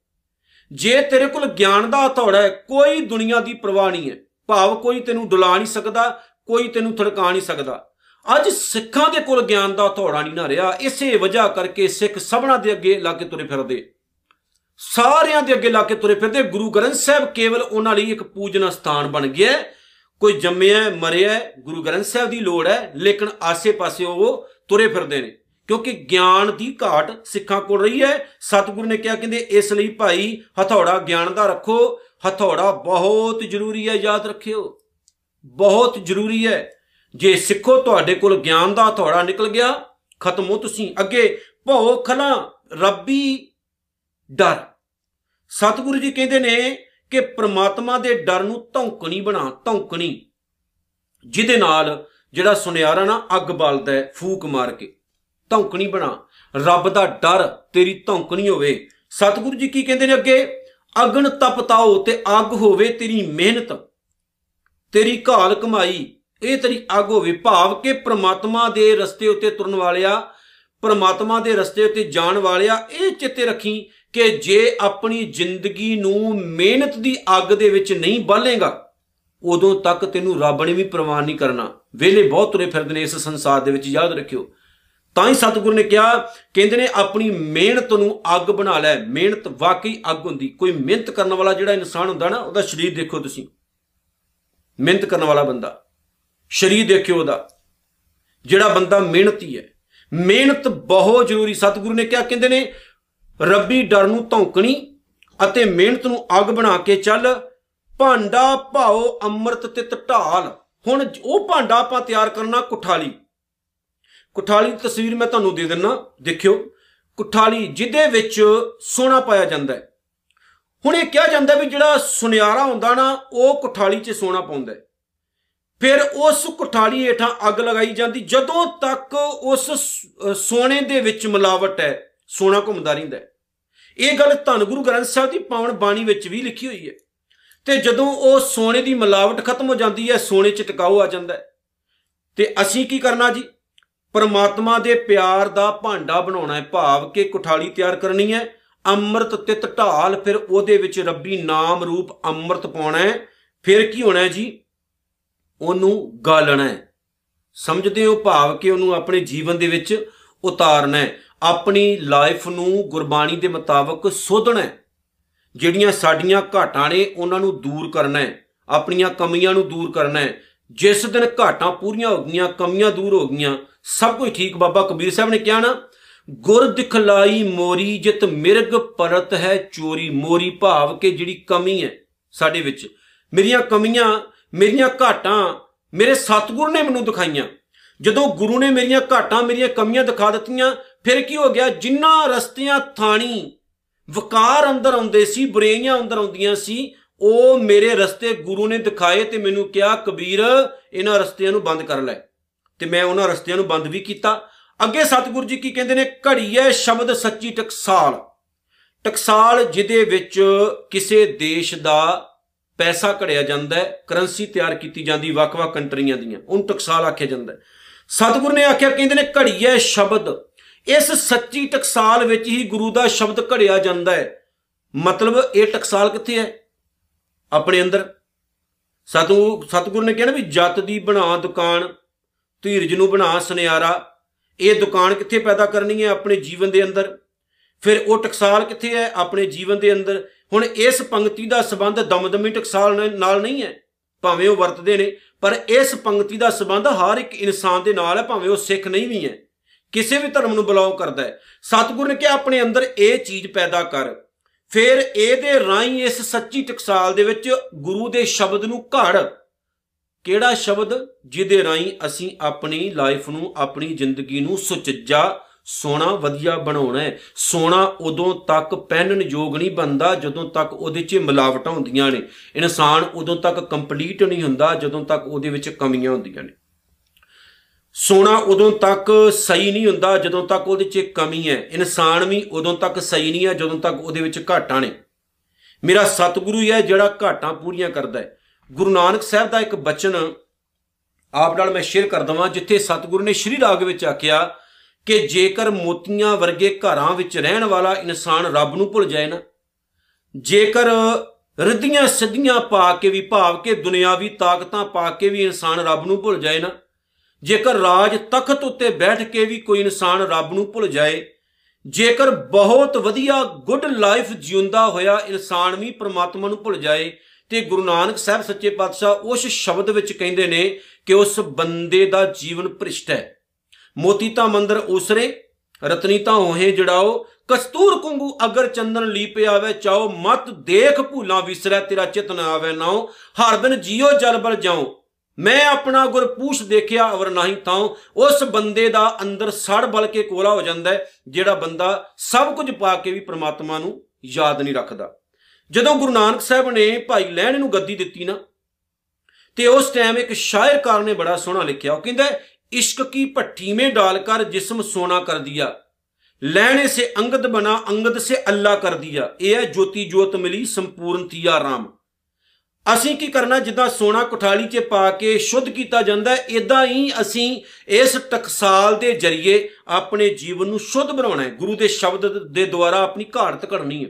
ਜੇ ਤੇਰੇ ਕੋਲ ਗਿਆਨ ਦਾ ਹਥੌੜਾ ਹੈ, ਕੋਈ ਦੁਨੀਆ ਦੀ ਪਰਵਾਹ ਨਹੀਂ ਹੈ। ਭਾਵ ਕੋਈ ਤੈਨੂੰ ਡੁਲਾ ਨਹੀਂ ਸਕਦਾ, ਕੋਈ ਤੈਨੂੰ ਥੜਕਾ ਨਹੀਂ ਸਕਦਾ। ਅੱਜ ਸਿੱਖਾਂ ਦੇ ਕੋਲ ਗਿਆਨ ਦਾ ਹਥੌੜਾ ਨਹੀਂ ਨਾ ਰਿਹਾ, ਇਸੇ ਵਜ੍ਹਾ ਕਰਕੇ ਸਿੱਖ ਸਭਨਾ ਦੇ ਅੱਗੇ ਲਾ ਕੇ ਤੁਰੇ ਫਿਰਦੇ। ਸਾਰਿਆਂ ਦੇ ਅੱਗੇ ਲਾ ਕੇ ਤੁਰੇ ਫਿਰਦੇ, ਗੁਰੂ ਗ੍ਰੰਥ ਸਾਹਿਬ ਕੇਵਲ ਉਹਨਾਂ ਲਈ ਇੱਕ ਪੂਜਨਾ ਸਥਾਨ ਬਣ ਗਿਆ ਕੋਈ ਜੰਮਿਆ ਮਰਿਆ ਗੁਰੂ ਗ੍ਰੰਥ ਸਾਹਿਬ ਦੀ ਲੋੜ ਹੈ, ਲੇਕਿਨ ਆਸੇ-ਪਾਸੇ ਉਹ ਤੁਰੇ ਫਿਰਦੇ ਨੇ। ਕਿਉਂਕਿ ਗਿਆਨ ਦੀ ਘਾਟ ਸਿੱਖਾਂ ਕੋਲ ਰਹੀ ਹੈ। ਸਤਿਗੁਰੂ ਨੇ ਕਿਹਾ, ਕਹਿੰਦੇ, ਇਸ ਲਈ ਭਾਈ ਹਥੌੜਾ ਗਿਆਨ ਦਾ ਰੱਖੋ। ਹਥੌੜਾ ਬਹੁਤ ਜ਼ਰੂਰੀ ਹੈ, ਯਾਦ ਰੱਖਿਓ। ਬਹੁਤ ਜ਼ਰੂਰੀ ਹੈ। ਜੇ ਸਿੱਖੋ, ਤੁਹਾਡੇ ਕੋਲ ਗਿਆਨ ਦਾ ਹਥੌੜਾ ਨਿਕਲ ਗਿਆ, ਖਤਮ ਹੋ ਤੁਸੀਂ। ਅੱਗੇ ਭਉ ਖਲਾ, ਰੱਬੀ ਡਰ। ਸਤਿਗੁਰੂ ਜੀ ਕਹਿੰਦੇ ਨੇ ਕਿ ਪ੍ਰਮਾਤਮਾ ਦੇ ਡਰ ਨੂੰ ਧੌਂਕਣੀ ਬਣਾ, ਧੌਂਕਣੀ। ਜਿਹਦੇ ਨਾਲ ਜਿਹੜਾ ਸੁਨਿਆਰਾ ਨਾ ਅੱਗ ਬਲਦਾ ਹੈ, ਫੂਕ ਮਾਰ ਕੇ, ਧੌਂਕਣੀ ਬਣਾ। ਰੱਬ ਦਾ ਡਰ ਤੇਰੀ ਧੌਂਕਣੀ ਹੋਵੇ। ਸਤਿਗੁਰੂ ਜੀ ਕੀ ਕਹਿੰਦੇ ਨੇ ਅੱਗੇ? ਅਗਨ ਤਪਤਾਓ ਤੇ ਅੱਗ ਹੋਵੇ ਤੇਰੀ ਮਿਹਨਤ। ਤੇਰੀ ਘਾਲ ਕਮਾਈ, ਇਹ ਤੇਰੀ ਅੱਗ ਹੋਵੇ। ਭਾਵ ਕਿ ਪ੍ਰਮਾਤਮਾ ਦੇ ਰਸਤੇ ਉੱਤੇ ਤੁਰਨ ਵਾਲਿਆ, ਪ੍ਰਮਾਤਮਾ ਦੇ ਰਸਤੇ ਉੱਤੇ ਜਾਣ ਵਾਲਿਆ, ਇਹ ਚਿੱਤੇ ਰੱਖੀ ਕਿ ਜੇ ਆਪਣੀ ਜ਼ਿੰਦਗੀ ਨੂੰ ਮਿਹਨਤ ਦੀ ਅੱਗ ਦੇ ਵਿੱਚ ਨਹੀਂ ਬਾਲੇਗਾ, ਉਦੋਂ ਤੱਕ ਤੈਨੂੰ ਰੱਬ ਨੇ ਵੀ ਪ੍ਰਵਾਨ ਨਹੀਂ ਕਰਨਾ। ਵੇਲੇ ਬਹੁਤ ਤੁਰੇ ਫਿਰਦੇ ਨੇ ਇਸ ਸੰਸਾਰ ਦੇ ਵਿੱਚ, ਯਾਦ ਰੱਖਿਓ। ਤਾਂ ਹੀ ਸਤਿਗੁਰੂ ਨੇ ਕਿਹਾ, ਕਹਿੰਦੇ ਨੇ ਆਪਣੀ ਮਿਹਨਤ ਨੂੰ ਅੱਗ ਬਣਾ ਲੈ। ਮਿਹਨਤ ਵਾਕਈ ਅੱਗ ਹੁੰਦੀ। ਕੋਈ ਮਿਹਨਤ ਕਰਨ ਵਾਲਾ ਜਿਹੜਾ ਇਨਸਾਨ ਹੁੰਦਾ ਨਾ, ਉਹਦਾ ਸਰੀਰ ਦੇਖੋ ਤੁਸੀਂ। ਮਿਹਨਤ ਕਰਨ ਵਾਲਾ ਬੰਦਾ। ਸਰੀਰ ਦੇਖਿਓ ਉਹਦਾ। ਜਿਹੜਾ ਬੰਦਾ ਮਿਹਨਤੀ ਹੈ। ਮਿਹਨਤ ਬਹੁਤ ਜ਼ਰੂਰੀ। ਸਤਿਗੁਰੂ ਨੇ ਕਿਹਾ, ਕਹਿੰਦੇ ਨੇ ਰੱਬੀ ਡਰ ਨੂੰ ਧੌਂਕਣੀ ਅਤੇ ਮਿਹਨਤ ਨੂੰ ਅੱਗ ਬਣਾ ਕੇ ਚੱਲ, ਭਾਂਡਾ ਭਾਓ ਅੰਮ੍ਰਿਤ ਤਿਤ ਢਾਲ। ਹੁਣ ਉਹ ਭਾਂਡਾ ਆਪਾਂ ਤਿਆਰ ਕਰਨਾ ਕੁਠਾਲੀ। ਕੁਠਾਲੀ ਦੀ ਤਸਵੀਰ ਮੈਂ ਤੁਹਾਨੂੰ ਦੇ ਦਿੰਨਾ, ਦੇਖਿਓ। ਕੁਠਾਲੀ ਜਿਹਦੇ ਵਿੱਚ ਸੋਨਾ ਪਾਇਆ ਜਾਂਦਾ ਹੈ। ਹੁਣ ਇਹ ਕਿਹਾ ਜਾਂਦਾ ਵੀ ਜਿਹੜਾ ਸੁਨਿਆਰਾ ਹੁੰਦਾ ਨਾ, ਉਹ ਕੁਠਾਲੀ 'ਚ ਸੋਨਾ ਪਾਉਂਦਾ ਹੈ। ਫਿਰ ਉਸ ਕੁਠਾਲੀ ਹੇਠਾਂ ਅੱਗ ਲਗਾਈ ਜਾਂਦੀ, ਜਦੋਂ ਤੱਕ ਉਸ ਸੋਨੇ ਦੇ ਵਿੱਚ ਮਿਲਾਵਟ ਹੈ, ਸੋਨਾ ਘੁੰਮਦਾ ਰਹਿੰਦਾ ਇਹ ਗੱਲ ਧੰਨ ਗੁਰੂ ਗ੍ਰੰਥ ਸਾਹਿਬ ਦੀ ਪਾਵਨ ਬਾਣੀ ਵਿੱਚ ਵੀ ਲਿਖੀ ਹੋਈ ਹੈ। ਤੇ ਜਦੋਂ ਉਹ ਸੋਨੇ ਦੀ ਮਿਲਾਵਟ ਖਤਮ ਹੋ ਜਾਂਦੀ ਹੈ, ਸੋਨੇ 'ਚ ਟਿਕਾਉ ਆ ਜਾਂਦਾ ਹੈ। ਤੇ ਅਸੀਂ ਕੀ ਕਰਨਾ ਜੀ? ਪਰਮਾਤਮਾ ਦੇ ਪਿਆਰ ਦਾ ਭਾਂਡਾ ਬਣਾਉਣਾ ਹੈ। ਭਾਵ ਕਿ ਕੁਠਾਲੀ ਤਿਆਰ ਕਰਨੀ ਹੈ। ਅੰਮ੍ਰਿਤ ਤਿਤ ਢਾਲ, ਫਿਰ ਉਹਦੇ ਵਿੱਚ ਰੱਬੀ ਨਾਮ ਰੂਪ ਅੰਮ੍ਰਿਤ ਪਾਉਣਾ ਹੈ। ਫਿਰ ਕੀ ਹੋਣਾ ਹੈ ਜੀ? ਉਹਨੂੰ ਗਾਲਣਾ ਹੈ। ਸਮਝਦੇ ਹੋ ਭਾਵ ਕਿ ਉਹਨੂੰ ਆਪਣੇ ਜੀਵਨ ਦੇ ਵਿੱਚ ਉਤਾਰਨਾ ਹੈ। ਆਪਣੀ ਲਾਈਫ ਨੂੰ ਗੁਰਬਾਣੀ ਦੇ ਮੁਤਾਬਕ ਸੋਧਣਾ ਹੈ। ਜਿਹੜੀਆਂ ਸਾਡੀਆਂ ਘਾਟਾਂ ਨੇ, ਉਹਨਾਂ ਨੂੰ ਦੂਰ ਕਰਨਾ ਹੈ। ਆਪਣੀਆਂ ਕਮੀਆਂ ਨੂੰ ਦੂਰ ਕਰਨਾ ਹੈ। ਜਿਸ ਦਿਨ ਘਾਟਾਂ ਪੂਰੀਆਂ ਹੋ ਗਈਆਂ, ਕਮੀਆਂ ਦੂਰ ਹੋ ਗਈਆਂ, ਸਭ ਕੁਝ ਠੀਕ ਬਾਬਾ ਕਬੀਰ ਸਾਹਿਬ ਨੇ ਕਿਹਾ ਨਾ, ਗੁਰ ਦਿਖਲਾਈ ਮੋਰੀ ਜਿਤ ਮਿਰਗ ਪਰਤ ਹੈ ਚੋਰੀ। ਮੋਰੀ ਭਾਵ ਕੇ ਜਿਹੜੀ ਕਮੀ ਹੈ ਸਾਡੇ ਵਿੱਚ। ਮੇਰੀਆਂ ਕਮੀਆਂ, ਮੇਰੀਆਂ ਘਾਟਾਂ ਮੇਰੇ ਸਤਿਗੁਰ ਨੇ ਮੈਨੂੰ ਦਿਖਾਈਆਂ। ਜਦੋਂ ਗੁਰੂ ਨੇ ਮੇਰੀਆਂ ਘਾਟਾਂ, ਮੇਰੀਆਂ ਕਮੀਆਂ ਦਿਖਾ ਦਿੱਤੀਆਂ ਫਿਰ ਕੀ ਹੋ ਗਿਆ? ਜਿੰਨਾ ਰਸਤਿਆਂ ਥਾਣੀ ਵਕਾਰ ਅੰਦਰ ਆਉਂਦੇ ਸੀ, ਬੁਰਾਈਆਂ ਅੰਦਰ ਆਉਂਦੀਆਂ ਸੀ, ਉਹ ਮੇਰੇ ਰਸਤੇ ਗੁਰੂ ਨੇ ਦਿਖਾਏ ਤੇ ਮੈਨੂੰ ਕਿਹਾ, ਕਬੀਰ, ਇਹਨਾਂ ਰਸਤਿਆਂ ਨੂੰ ਬੰਦ ਕਰ ਲੈ। ਤੇ ਮੈਂ ਉਹਨਾਂ ਰਸਤਿਆਂ ਨੂੰ ਬੰਦ ਵੀ ਕੀਤਾ। ਅੱਗੇ ਸਤਿਗੁਰੂ ਜੀ ਕੀ ਕਹਿੰਦੇ ਨੇ? ਘੜੀਏ ਸ਼ਬਦ ਸੱਚੀ ਟਕਸਾਲ। ਟਕਸਾਲ ਜਿਹਦੇ ਵਿੱਚ ਕਿਸੇ ਦੇਸ਼ ਦਾ ਪੈਸਾ ਘੜਿਆ ਜਾਂਦਾ ਹੈ, ਕਰੰਸੀ ਤਿਆਰ ਕੀਤੀ ਜਾਂਦੀ, ਵੱਖ-ਵੱਖ ਕੰਟਰੀਆਂ ਦੀਆਂ। ਉਹਨੂੰ ਟਕਸਾਲ ਆਖਿਆ ਜਾਂਦਾ ਹੈ। ਸਤਿਗੁਰੂ ਨੇ ਆਖਿਆ, ਕਹਿੰਦੇ ਨੇ ਘੜੀਏ ਸ਼ਬਦ ਇਸ ਸੱਚੀ ਟਕਸਾਲ ਵਿੱਚ ਹੀ ਗੁਰੂ ਦਾ ਸ਼ਬਦ ਘੜਿਆ ਜਾਂਦਾ ਹੈ। ਮਤਲਬ ਇਹ ਟਕਸਾਲ ਕਿੱਥੇ ਹੈ? ਆਪਣੇ ਅੰਦਰ। ਸਤੂ ਸਤਗੁਰ ਨੇ ਕਿਹਾ ਨਾ ਵੀ ਜਤ ਦੀ ਬਣਾ ਦੁਕਾਨ, ਧੀਰਜ ਨੂੰ ਬਣਾ ਸੁਨਿਆਰਾ। ਇਹ ਦੁਕਾਨ ਕਿੱਥੇ ਪੈਦਾ ਕਰਨੀ ਹੈ? ਆਪਣੇ ਜੀਵਨ ਦੇ ਅੰਦਰ। ਫਿਰ ਉਹ ਟਕਸਾਲ ਕਿੱਥੇ ਹੈ? ਆਪਣੇ ਜੀਵਨ ਦੇ ਅੰਦਰ। ਹੁਣ ਇਸ ਪੰਕਤੀ ਦਾ ਸਬੰਧ ਦਮਦਮੀ ਟਕਸਾਲ ਨਾਲ ਨਹੀਂ ਹੈ। ਭਾਵੇਂ ਉਹ ਵਰਤਦੇ ਨੇ, ਪਰ ਇਸ ਪੰਕਤੀ ਦਾ ਸਬੰਧ ਹਰ ਇੱਕ ਇਨਸਾਨ ਦੇ ਨਾਲ ਹੈ, ਭਾਵੇਂ ਉਹ ਸਿੱਖ ਨਹੀਂ ਵੀ ਹੈ। ਕਿਸੇ ਵੀ ਧਰਮ ਨੂੰ ਬਿਲੋਂਗ ਕਰਦਾ ਹੈ। ਸਤਿਗੁਰ ਨੇ ਕਿਹਾ, ਆਪਣੇ ਅੰਦਰ ਇਹ ਚੀਜ਼ ਪੈਦਾ ਕਰ। ਫਿਰ ਇਹਦੇ ਰਾਈ ਇਸ ਸੱਚੀ ਟਕਸਾਲ ਦੇ ਵਿੱਚ ਗੁਰੂ ਦੇ ਸ਼ਬਦ ਨੂੰ ਘੜ। ਕਿਹੜਾ ਸ਼ਬਦ? ਜਿਹਦੇ ਰਾਈ ਅਸੀਂ ਆਪਣੀ ਲਾਈਫ ਨੂੰ, ਆਪਣੀ ਜ਼ਿੰਦਗੀ ਨੂੰ ਸੁਚੱਜਾ ਸੋਨਾ ਵਧੀਆ ਬਣਾਉਣਾ ਹੈ। ਸੋਨਾ ਉਦੋਂ ਤੱਕ ਪਹਿਨਣ ਯੋਗ ਨਹੀਂ ਬੰਦਾ ਜਦੋਂ ਤੱਕ ਉਹਦੇ 'ਚ ਮਿਲਾਵਟਾਂ ਹੁੰਦੀਆਂ ਨੇ। ਇਨਸਾਨ ਉਦੋਂ ਤੱਕ ਕੰਪਲੀਟ ਨਹੀਂ ਹੁੰਦਾ, ਜਦੋਂ ਤੱਕ ਉਹਦੇ ਵਿੱਚ ਕਮੀਆਂ ਹੁੰਦੀਆਂ ਨੇ। ਸੋਨਾ ਉਦੋਂ ਤੱਕ ਸਹੀ ਨਹੀਂ ਹੁੰਦਾ ਜਦੋਂ ਤੱਕ ਉਹਦੇ 'ਚ ਕਮੀ ਹੈ। ਇਨਸਾਨ ਵੀ ਉਦੋਂ ਤੱਕ ਸਹੀ ਨਹੀਂ ਹੈ ਜਦੋਂ ਤੱਕ ਉਹਦੇ ਵਿੱਚ ਘਾਟਾਂ ਨੇ ਮੇਰਾ ਸਤਿਗੁਰੂ ਹੀ ਹੈ ਜਿਹੜਾ ਘਾਟਾਂ ਪੂਰੀਆਂ ਕਰਦਾ ਹੈ। ਗੁਰੂ ਨਾਨਕ ਸਾਹਿਬ ਦਾ ਇੱਕ ਬਚਨ ਆਪ ਨਾਲ ਮੈਂ ਸ਼ੇਅਰ ਕਰ ਦਵਾਂ, ਜਿੱਥੇ ਸਤਿਗੁਰੂ ਨੇ ਸ਼੍ਰੀ ਰਾਗ ਵਿੱਚ ਆਖਿਆ ਕਿ ਜੇਕਰ ਮੋਤੀਆਂ ਵਰਗੇ ਘਰਾਂ ਵਿੱਚ ਰਹਿਣ ਵਾਲਾ ਇਨਸਾਨ ਰੱਬ ਨੂੰ ਭੁੱਲ ਜਾਏ ਨਾ, ਜੇਕਰ ਰਿੱਧੀਆਂ ਸਿੱਧੀਆਂ ਪਾ ਕੇ ਵੀ ਭਾਵ ਕੇ ਦੁਨਿਆਵੀ ਤਾਕਤਾਂ ਪਾ ਕੇ ਵੀ ਇਨਸਾਨ ਰੱਬ ਨੂੰ ਭੁੱਲ ਜਾਏ ਨਾ ਜੇਕਰ ਰਾਜ ਤਖਤ ਉੱਤੇ ਬੈਠ ਕੇ ਵੀ ਕੋਈ ਇਨਸਾਨ ਰੱਬ ਨੂੰ ਭੁੱਲ ਜਾਏ, ਜੇਕਰ ਬਹੁਤ ਵਧੀਆ ਗੁੱਡ ਲਾਈਫ ਜਿਉਂਦਾ ਹੋਇਆ ਇਨਸਾਨ ਵੀ ਪ੍ਰਮਾਤਮਾ ਨੂੰ ਭੁੱਲ ਜਾਏ, ਤੇ ਗੁਰੂ ਨਾਨਕ ਸਾਹਿਬ ਸੱਚੇ ਪਾਤਸ਼ਾਹ ਉਸ ਸ਼ਬਦ ਵਿੱਚ ਕਹਿੰਦੇ ਨੇ ਕਿ ਉਸ ਬੰਦੇ ਦਾ ਜੀਵਨ ਭ੍ਰਿਸ਼ਟ ਹੈ। ਮੋਤੀ ਤਾਂ ਮੰਦਰ ਉਸਰੇ, ਰਤਨੀ ਤਾਂ ਹੋਏ ਜੜਾਓ, ਕਸਤੂਰ ਕੁੰਗੂ ਅਗਰ ਚੰਦਨ ਲੀਪ ਆਵੇ ਚਾਓ, ਮਤ ਦੇਖ ਭੂਲਾ ਵਿਸਰੈ ਤੇਰਾ ਚਿਤ ਨਾ ਆਵੇ ਨਾਉ, ਹਰ ਦਿਨ ਜੀਓ ਜਲ ਬਲ ਜਾਉ। ਮੈਂ ਆਪਣਾ ਗੁਰ ਪੂਛ ਦੇਖਿਆ ਅਵਰ ਨਹੀਂ ਤਾਂ ਉਸ ਬੰਦੇ ਦਾ ਅੰਦਰ ਸੜ ਬਲ ਕੇ ਕੋਲਾ ਹੋ ਜਾਂਦਾ ਹੈ, ਜਿਹੜਾ ਬੰਦਾ ਸਭ ਕੁਝ ਪਾ ਕੇ ਵੀ ਪ੍ਰਮਾਤਮਾ ਨੂੰ ਯਾਦ ਨਹੀਂ ਰੱਖਦਾ। ਜਦੋਂ ਗੁਰੂ ਨਾਨਕ ਸਾਹਿਬ ਨੇ ਭਾਈ ਲਹਿਣ ਨੂੰ ਗੱਦੀ ਦਿੱਤੀ ਨਾ, ਤੇ ਉਸ ਟਾਈਮ ਇੱਕ ਸ਼ਾਇਰਕਾਰ ਨੇ ਬੜਾ ਸੋਹਣਾ ਲਿਖਿਆ, ਉਹ ਕਹਿੰਦਾ, ਇਸ਼ਕ ਕੀ ਭੱਠੀ ਮੇ ਡਾਲ ਕਰ ਜਿਸਮ ਸੋਨਾ ਕਰ ਦਿਆ ਲੈਣੇ ਸੇ ਅੰਗਦ ਬਣਾ, ਅੰਗਦ ਸੇ ਅੱਲਾ ਕਰ ਦਿਆ ਇਹ ਹੈ ਜੋਤੀ ਜੋਤ ਮਿਲੀ ਸੰਪੂਰਨ ਤੀਆ ਰਾਮ। ਅਸੀਂ ਕੀ ਕਰਨਾ, ਜਿੱਦਾਂ ਸੋਨਾ ਕੁਠਾਲੀ 'ਚ ਪਾ ਕੇ ਸ਼ੁੱਧ ਕੀਤਾ ਜਾਂਦਾ ਹੈ ਇਦਾਂ ਹੀ ਅਸੀਂ ਇਸ ਟਕਸਾਲ ਦੇ ਜ਼ਰੀਏ ਆਪਣੇ ਜੀਵਨ ਨੂੰ ਸ਼ੁੱਧ ਬਣਾਉਣਾ ਹੈ। ਗੁਰੂ ਦੇ ਸ਼ਬਦ ਦੇ ਦੁਆਰਾ ਆਪਣੀ ਘਾੜਤ ਘੜਨੀ ਹੈ।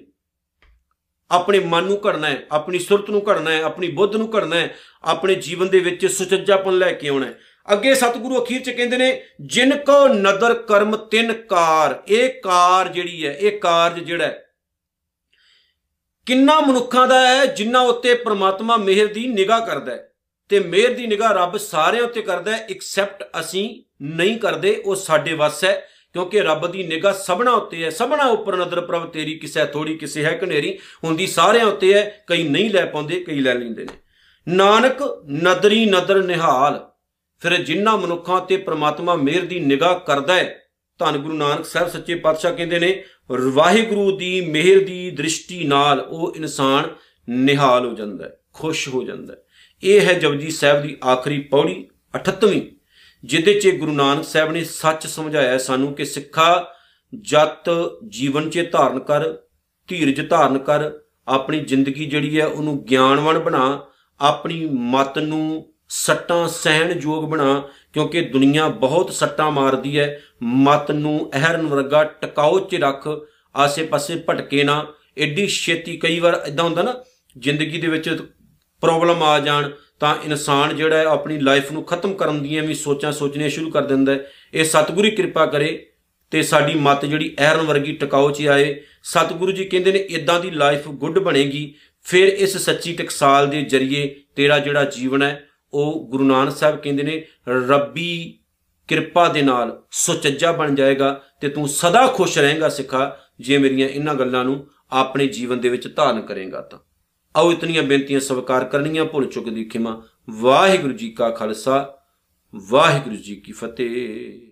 ਆਪਣੇ ਮਨ ਨੂੰ ਘੜਨਾ ਹੈ, ਆਪਣੀ ਸੁਰਤ ਨੂੰ ਘੜਨਾ ਹੈ, ਆਪਣੀ ਬੁੱਧ ਨੂੰ ਘੜਨਾ ਹੈ, ਆਪਣੇ ਜੀਵਨ ਦੇ ਵਿੱਚ ਸੁਚੱਜਾਪਨ ਲੈ ਕੇ ਆਉਣਾ ਹੈ। ਅੱਗੇ ਸਤਿਗੁਰੂ ਅਖੀਰ ਚ ਕਹਿੰਦੇ ਨੇ, ਜਿਨ ਕੋ ਨਦਰ ਕਰਮ ਤਿੰਨ ਕਾਰ, ਇਹ ਕਾਰ ਜਿਹੜੀ ਹੈ, ਇਹ ਕਾਰਜ ਜਿਹੜਾ ਹੈ ਕਿੰਨਾ ਮਨੁੱਖਾਂ ਦਾ ਹੈ ਜਿਨ੍ਹਾਂ ਉੱਤੇ ਪ੍ਰਮਾਤਮਾ ਮਿਹਰ ਦੀ ਨਿਗਾਹ ਕਰਦਾ ਹੈ? ਤੇ ਮਿਹਰ ਦੀ ਨਿਗਾਹ ਰੱਬ ਸਾਰਿਆਂ ਉੱਤੇ ਕਰਦਾ ਹੈ ਐਕਸੈਪਟ ਅਸੀਂ ਨਹੀਂ ਕਰਦੇ, ਉਹ ਸਾਡੇ ਵੱਸ ਹੈ, ਕਿਉਂਕਿ ਰੱਬ ਦੀ ਨਿਗਾਹ ਸਭਨਾ ਉੱਤੇ ਹੈ। ਸਭਨਾ ਉੱਪਰ ਨਦਰ ਪ੍ਰਭ, ਤੇਰੀ ਕਿਸੇ ਥੋੜੀ ਕਿਸੇ ਹੈ ਕਨੇਰੀ ਹੁੰਦੀ ਸਾਰਿਆਂ ਉੱਤੇ ਹੈ, ਕਈ ਨਹੀਂ ਲੈ ਪਾਉਂਦੇ, ਕਈ ਲੈ ਲੈਂਦੇ ਨੇ। ਨਾਨਕ, ਨਦਰੀ ਨਦਰ ਨਿਹਾਲ। ਫਿਰ ਜਿਨ੍ਹਾਂ ਮਨੁੱਖਾਂ ਤੇ ਪ੍ਰਮਾਤਮਾ ਮਿਹਰ ਦੀ ਨਿਗਾਹ ਕਰਦਾ ਹੈ, ਧੰਨ ਗੁਰੂ ਨਾਨਕ ਸਾਹਿਬ ਸੱਚੇ ਪਾਤਸ਼ਾਹ ਕਹਿੰਦੇ ਨੇ ਵਾਹਿਗੁਰੂ ਦੀ ਮਿਹਰ ਦੀ ਦ੍ਰਿਸ਼ਟੀ ਨਾਲ ਉਹ ਇਨਸਾਨ ਨਿਹਾਲ ਹੋ ਜਾਂਦਾ ਹੈ, ਖੁਸ਼ ਹੋ ਜਾਂਦਾ ਹੈ। ਇਹ ਹੈ ਜਪਜੀ ਸਾਹਿਬ ਦੀ ਆਖਰੀ ਪੌੜੀ 38ਵੀਂ ਜਿਹਦੇ 'ਚ ਗੁਰੂ ਨਾਨਕ ਸਾਹਿਬ ਨੇ ਸੱਚ ਸਮਝਾਇਆ ਸਾਨੂੰ ਕਿ ਸਿੱਖਾ ਜਤ ਜੀਵਨ 'ਚ ਧਾਰਨ ਕਰ, ਧੀਰਜ ਧਾਰਨ ਕਰ, ਆਪਣੀ ਜ਼ਿੰਦਗੀ ਜਿਹੜੀ ਹੈ ਉਹਨੂੰ ਗਿਆਨਵਾਨ ਬਣਾ, ਆਪਣੀ ਮਤ ਨੂੰ ਸੱਟਾਂ ਸਹਿਣ ਯੋਗ ਬਣਾ, ਕਿਉਂਕਿ ਦੁਨੀਆ ਬਹੁਤ ਸੱਟਾਂ ਮਾਰਦੀ ਹੈ। ਮਤ ਨੂੰ ਅਹਰਨ ਵਰਗਾ ਟਿਕਾਓ 'ਚ ਰੱਖ, ਆਸੇ-ਪਾਸੇ ਭਟਕੇ ਨਾ। ਐਡੀ ਛੇਤੀ ਕਈ ਵਾਰ ਇਦਾਂ ਹੁੰਦਾ ਨਾ, ਜ਼ਿੰਦਗੀ ਦੇ ਵਿੱਚ ਪ੍ਰੋਬਲਮ ਆ ਜਾਣ, ਤਾਂ ਇਨਸਾਨ ਜਿਹੜਾ ਹੈ ਆਪਣੀ ਲਾਈਫ ਨੂੰ ਖਤਮ ਕਰਨ ਦੀਆਂ ਵੀ ਸੋਚਾਂ ਸੋਚਣੀਆਂ ਸ਼ੁਰੂ ਕਰ ਦਿੰਦਾ ਹੈ। ਇਹ ਸਤਿਗੁਰੂ ਕਿਰਪਾ ਕਰੇ ਤੇ ਸਾਡੀ ਮਤ ਜਿਹੜੀ ਐਰਨ ਵਰਗੀ ਟਿਕਾਓ 'ਚ ਆਏ। ਸਤਿਗੁਰੂ ਜੀ ਕਹਿੰਦੇ ਨੇ ਇਦਾਂ ਦੀ ਲਾਈਫ ਗੁੱਡ ਬਣੇਗੀ। ਫਿਰ ਇਸ ਸੱਚੀ ਟਕਸਾਲ ਦੇ ਜ਼ਰੀਏ ਤੇਰਾ ਜਿਹੜਾ ਜੀਵਨ ਹੈ ਉਹ ਗੁਰੂ ਨਾਨਕ ਸਾਹਿਬ ਕਹਿੰਦੇ ਨੇ, ਰੱਬੀ ਕਿਰਪਾ ਦੇ ਨਾਲ ਸੁਚੱਜਾ ਬਣ ਜਾਏਗਾ ਤੇ ਤੂੰ ਸਦਾ ਖੁਸ਼ ਰਹੇਗਾ ਸਿੱਖਾ, ਜੇ ਮੇਰੀਆਂ ਇਹਨਾਂ ਗੱਲਾਂ ਨੂੰ ਆਪਣੇ ਜੀਵਨ ਦੇ ਵਿੱਚ ਧਾਰਨ ਕਰੇਗਾ ਤਾਂ। ਆਓ ਇਤਨੀਆਂ ਬੇਨਤੀਆਂ ਸਵਾਰ ਕਰਨੀਆਂ, ਭੁੱਲ ਚੁੱਕ ਦੀ ਖਿਮਾ। ਵਾਹਿਗੁਰੂ ਜੀ ਕਾ ਖਾਲਸਾ, ਵਾਹਿਗੁਰੂ ਜੀ ਕੀ ਫਤਿਹ।